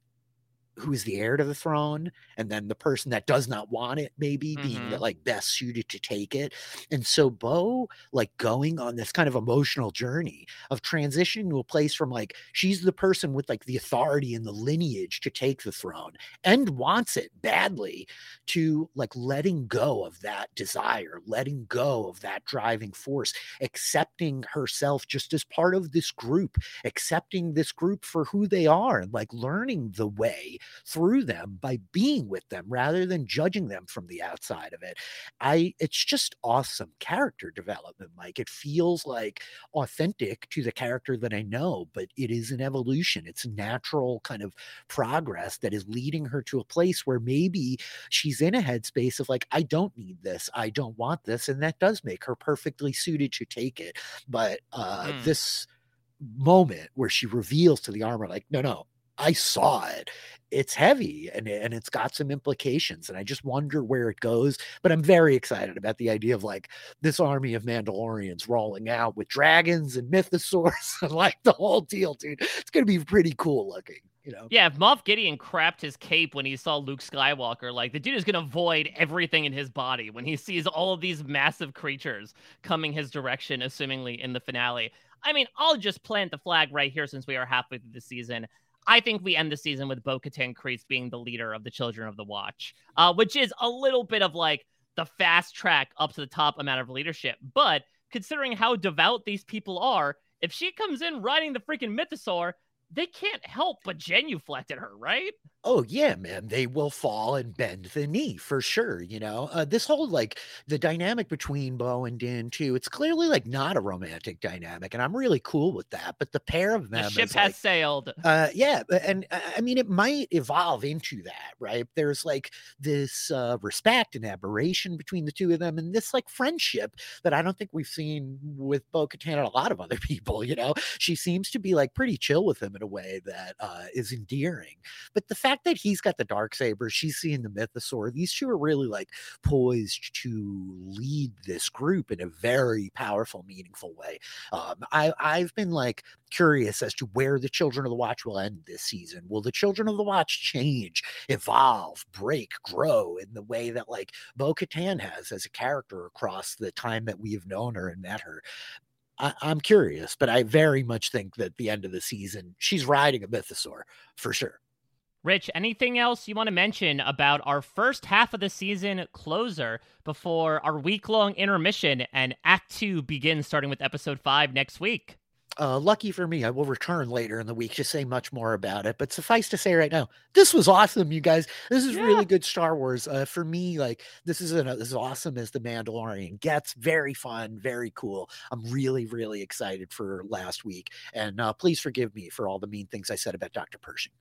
Speaker 2: who is the heir to the throne and then the person that does not want it maybe mm-hmm. being the, like best suited to take it and so bo like going on this kind of emotional journey of transitioning to a place from like she's the person with like the authority and the lineage to take the throne and wants it badly to like letting go of that desire letting go of that driving force accepting herself just as part of this group accepting this group for who they are and like learning the way through them by being with them rather than judging them from the outside of it. I it's just awesome character development, Mike. It feels like authentic to the character that I know, but it is an evolution. It's natural kind of progress that is leading her to a place where maybe she's in a headspace of like, I don't need this, I don't want this, and that does make her perfectly suited to take it. But uh, mm. this moment where she reveals to the armor, like, no, no, I saw it. It's heavy and, and it's got some implications. And I just wonder where it goes. But I'm very excited about the idea of like this army of Mandalorians rolling out with dragons and mythosaurs [laughs] and like the whole deal, dude. It's to be pretty cool looking. You know?
Speaker 1: Yeah, if Moff Gideon crapped his cape when he saw Luke Skywalker, like the dude is gonna void everything in his body when he sees all of these massive creatures coming his direction, assumingly in the finale. I mean, I'll just plant the flag right here since we are halfway through the season. I think we end the season with Bo Katan Kryze being the leader of the Children of the Watch, uh, which is a little bit of like the fast track up to the top amount of leadership. But considering how devout these people are, if she comes in riding the freaking mythosaur, they can't help but genuflect at her, right?
Speaker 2: Oh yeah, man, they will fall and bend the knee for sure. You know, uh, this whole like the dynamic between Bo and Din too. It's clearly like not a romantic dynamic, and I'm really cool with that. But the pair of them,
Speaker 1: the ship has
Speaker 2: like,
Speaker 1: sailed.
Speaker 2: Uh, yeah, and I mean, it might evolve into that, right? There's like this uh, respect and admiration between the two of them, and this like friendship that I don't think we've seen with Bo Katan and a lot of other [laughs] people. You know, she seems to be like pretty chill with him in a way that uh, is endearing. But the fact that he's got the Darksaber, she's seeing the mythosaur. These two are really like poised to lead this group in a very powerful, meaningful way. Um, I I've been like curious as to where the Children of the Watch will end this season. Will the Children of the Watch change, evolve, break, grow in the way that like Bo Katan has as a character across the time that we have known her and met her? I, am curious, but I very much think that the end of the season, she's riding a mythosaur for sure.
Speaker 1: Rich, anything else you want to mention about our first half of the season closer before our week long intermission and Act Two begins starting with episode five next week?
Speaker 2: Uh, lucky for me, I will return later in the week to say much more about it. But suffice to say, right now, this was awesome, you guys. This is yeah. really good Star Wars. Uh, for me, like this is an, as awesome as the Mandalorian gets. Very fun, very cool. I'm really, really excited for last week. And uh, please forgive me for all the mean things I said about Doctor Pershing.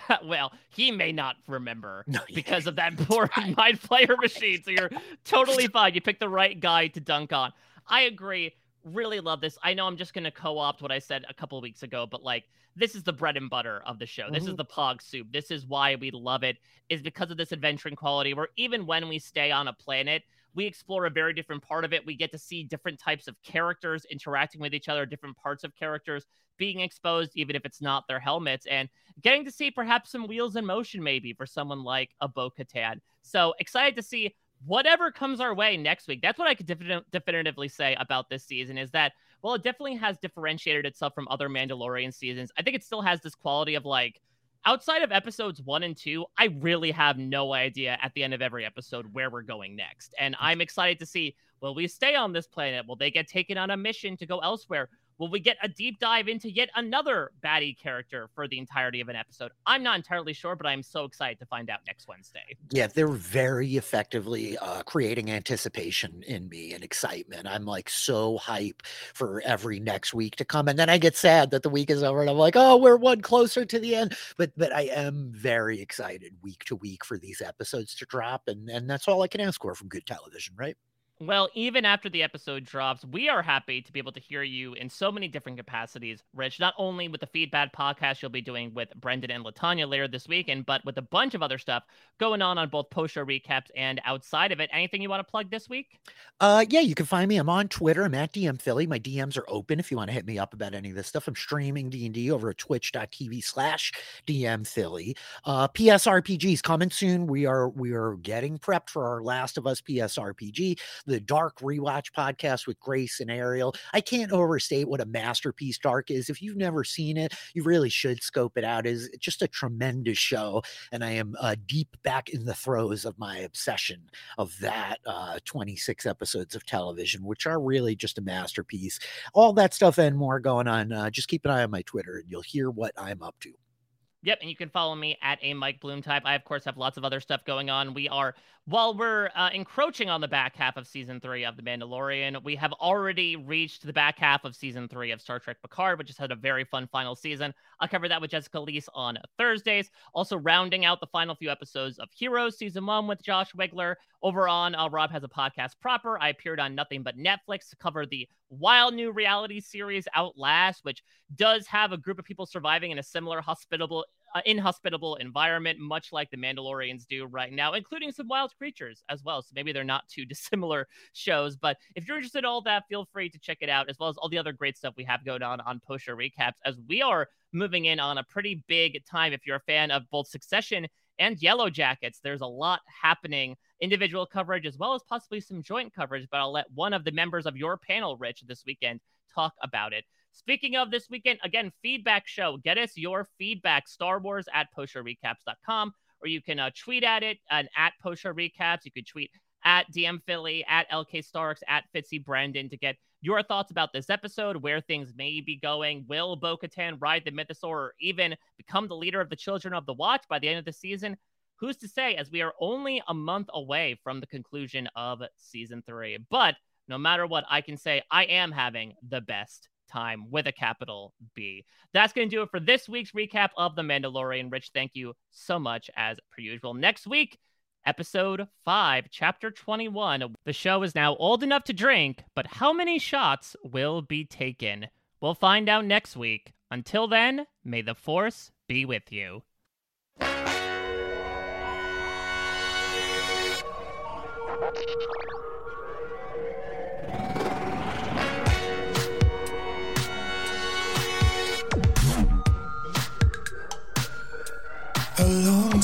Speaker 2: [laughs]
Speaker 1: well, he may not remember [laughs] no, because yeah. of that poor [laughs] mind flayer machine. So you're totally fine. You picked the right guy to dunk on. I agree really love this. I know I'm just going to co opt what I said a couple weeks ago, but like, this is the bread and butter of the show. Mm-hmm. This is mm-hmm. the pog soup. This is why we love it, is because of this adventuring quality where even when we stay on a planet, we explore a very different part of it. We get to see different types of characters interacting with each other, different parts of characters being exposed, even if it's not their helmets, and getting to see perhaps some wheels in motion, maybe for someone like a Bo Katan. So excited to see whatever comes our way next week. That's what I could definitively say about this season is that, well, it definitely has differentiated itself from other Mandalorian seasons. I think it still has this quality of like, outside of episodes one and two, I really have no idea at the end of every episode where we're going next. And I'm excited to see will we stay on this planet? Will they get taken on a mission to go elsewhere? Will we get a deep dive into yet another baddie character for the entirety of an episode? I'm not entirely sure, but I'm so excited to find out next Wednesday.
Speaker 2: Yeah, they're very effectively uh, creating anticipation in me and excitement. I'm like so hype for every next week to come, and then I get sad that the week is over, and I'm like, oh, we're one closer to the end. But but I am very excited week to week for these episodes to drop, and and that's all I can ask for from good television, right?
Speaker 1: Well, even after the episode drops, we are happy to be able to hear you in so many different capacities, Rich. Not only with the Feedback podcast you'll be doing with Brendan and Latanya later this weekend, but with a bunch of other stuff going on on both post show recaps and outside of it. Anything you want to plug this week?
Speaker 2: Uh, yeah, you can find me. I'm on Twitter. I'm at DM Filly. My DMs are open if you want to hit me up about any of this stuff. I'm streaming D and D over at Twitch.tv slash DM Filly. Uh, PS RPGs coming soon. We are we are getting prepped for our Last of Us PS RPG the Dark Rewatch podcast with Grace and Ariel. I can't overstate what a masterpiece Dark is. If you've never seen it, you really should scope it out. It's just a tremendous show, and I am uh, deep back in the throes of my obsession of that uh, 26 episodes of television, which are really just a masterpiece. All that stuff and more going on. Uh, just keep an eye on my Twitter, and you'll hear what I'm up to.
Speaker 1: Yep, and you can follow me at a Mike Bloom type. I of course have lots of other stuff going on. We are while we're uh, encroaching on the back half of season three of The Mandalorian, we have already reached the back half of season three of Star Trek Picard, which has had a very fun final season. I'll cover that with Jessica Leese on Thursdays. Also, rounding out the final few episodes of Heroes season one with Josh Wigler. Over on uh, Rob has a podcast proper. I appeared on Nothing But Netflix to cover the wild new reality series Outlast, which does have a group of people surviving in a similar hospitable uh, inhospitable environment, much like the Mandalorians do right now, including some wild creatures as well. So maybe they're not too [laughs] dissimilar shows. But if you're interested in all that, feel free to check it out, as well as all the other great stuff we have going on on post show recaps, as we are moving in on a pretty big time. If you're a fan of both Succession and Yellow Jackets, there's a lot happening, individual coverage as well as possibly some joint coverage. But I'll let one of the members of your panel, Rich, this weekend talk about it. Speaking of this weekend, again, feedback show. Get us your feedback, Star Wars at postshowrecaps.com, or you can uh, tweet at it and at postshowrecaps. recaps. You could tweet at DM Filly, at LK Starks, at Fitzy Brandon to get your thoughts about this episode, where things may be going. Will Bo Katan ride the Mythosaur or even become the leader of the Children of the Watch by the end of the season? Who's to say, as we are only a month away from the conclusion of season three? But no matter what, I can say I am having the best time with a capital B. That's going to do it for this week's recap of The Mandalorian. Rich, thank you so much as per usual. Next week, episode 5, chapter 21. The show is now old enough to drink, but how many shots will be taken? We'll find out next week. Until then, may the Force be with you.
Speaker 3: A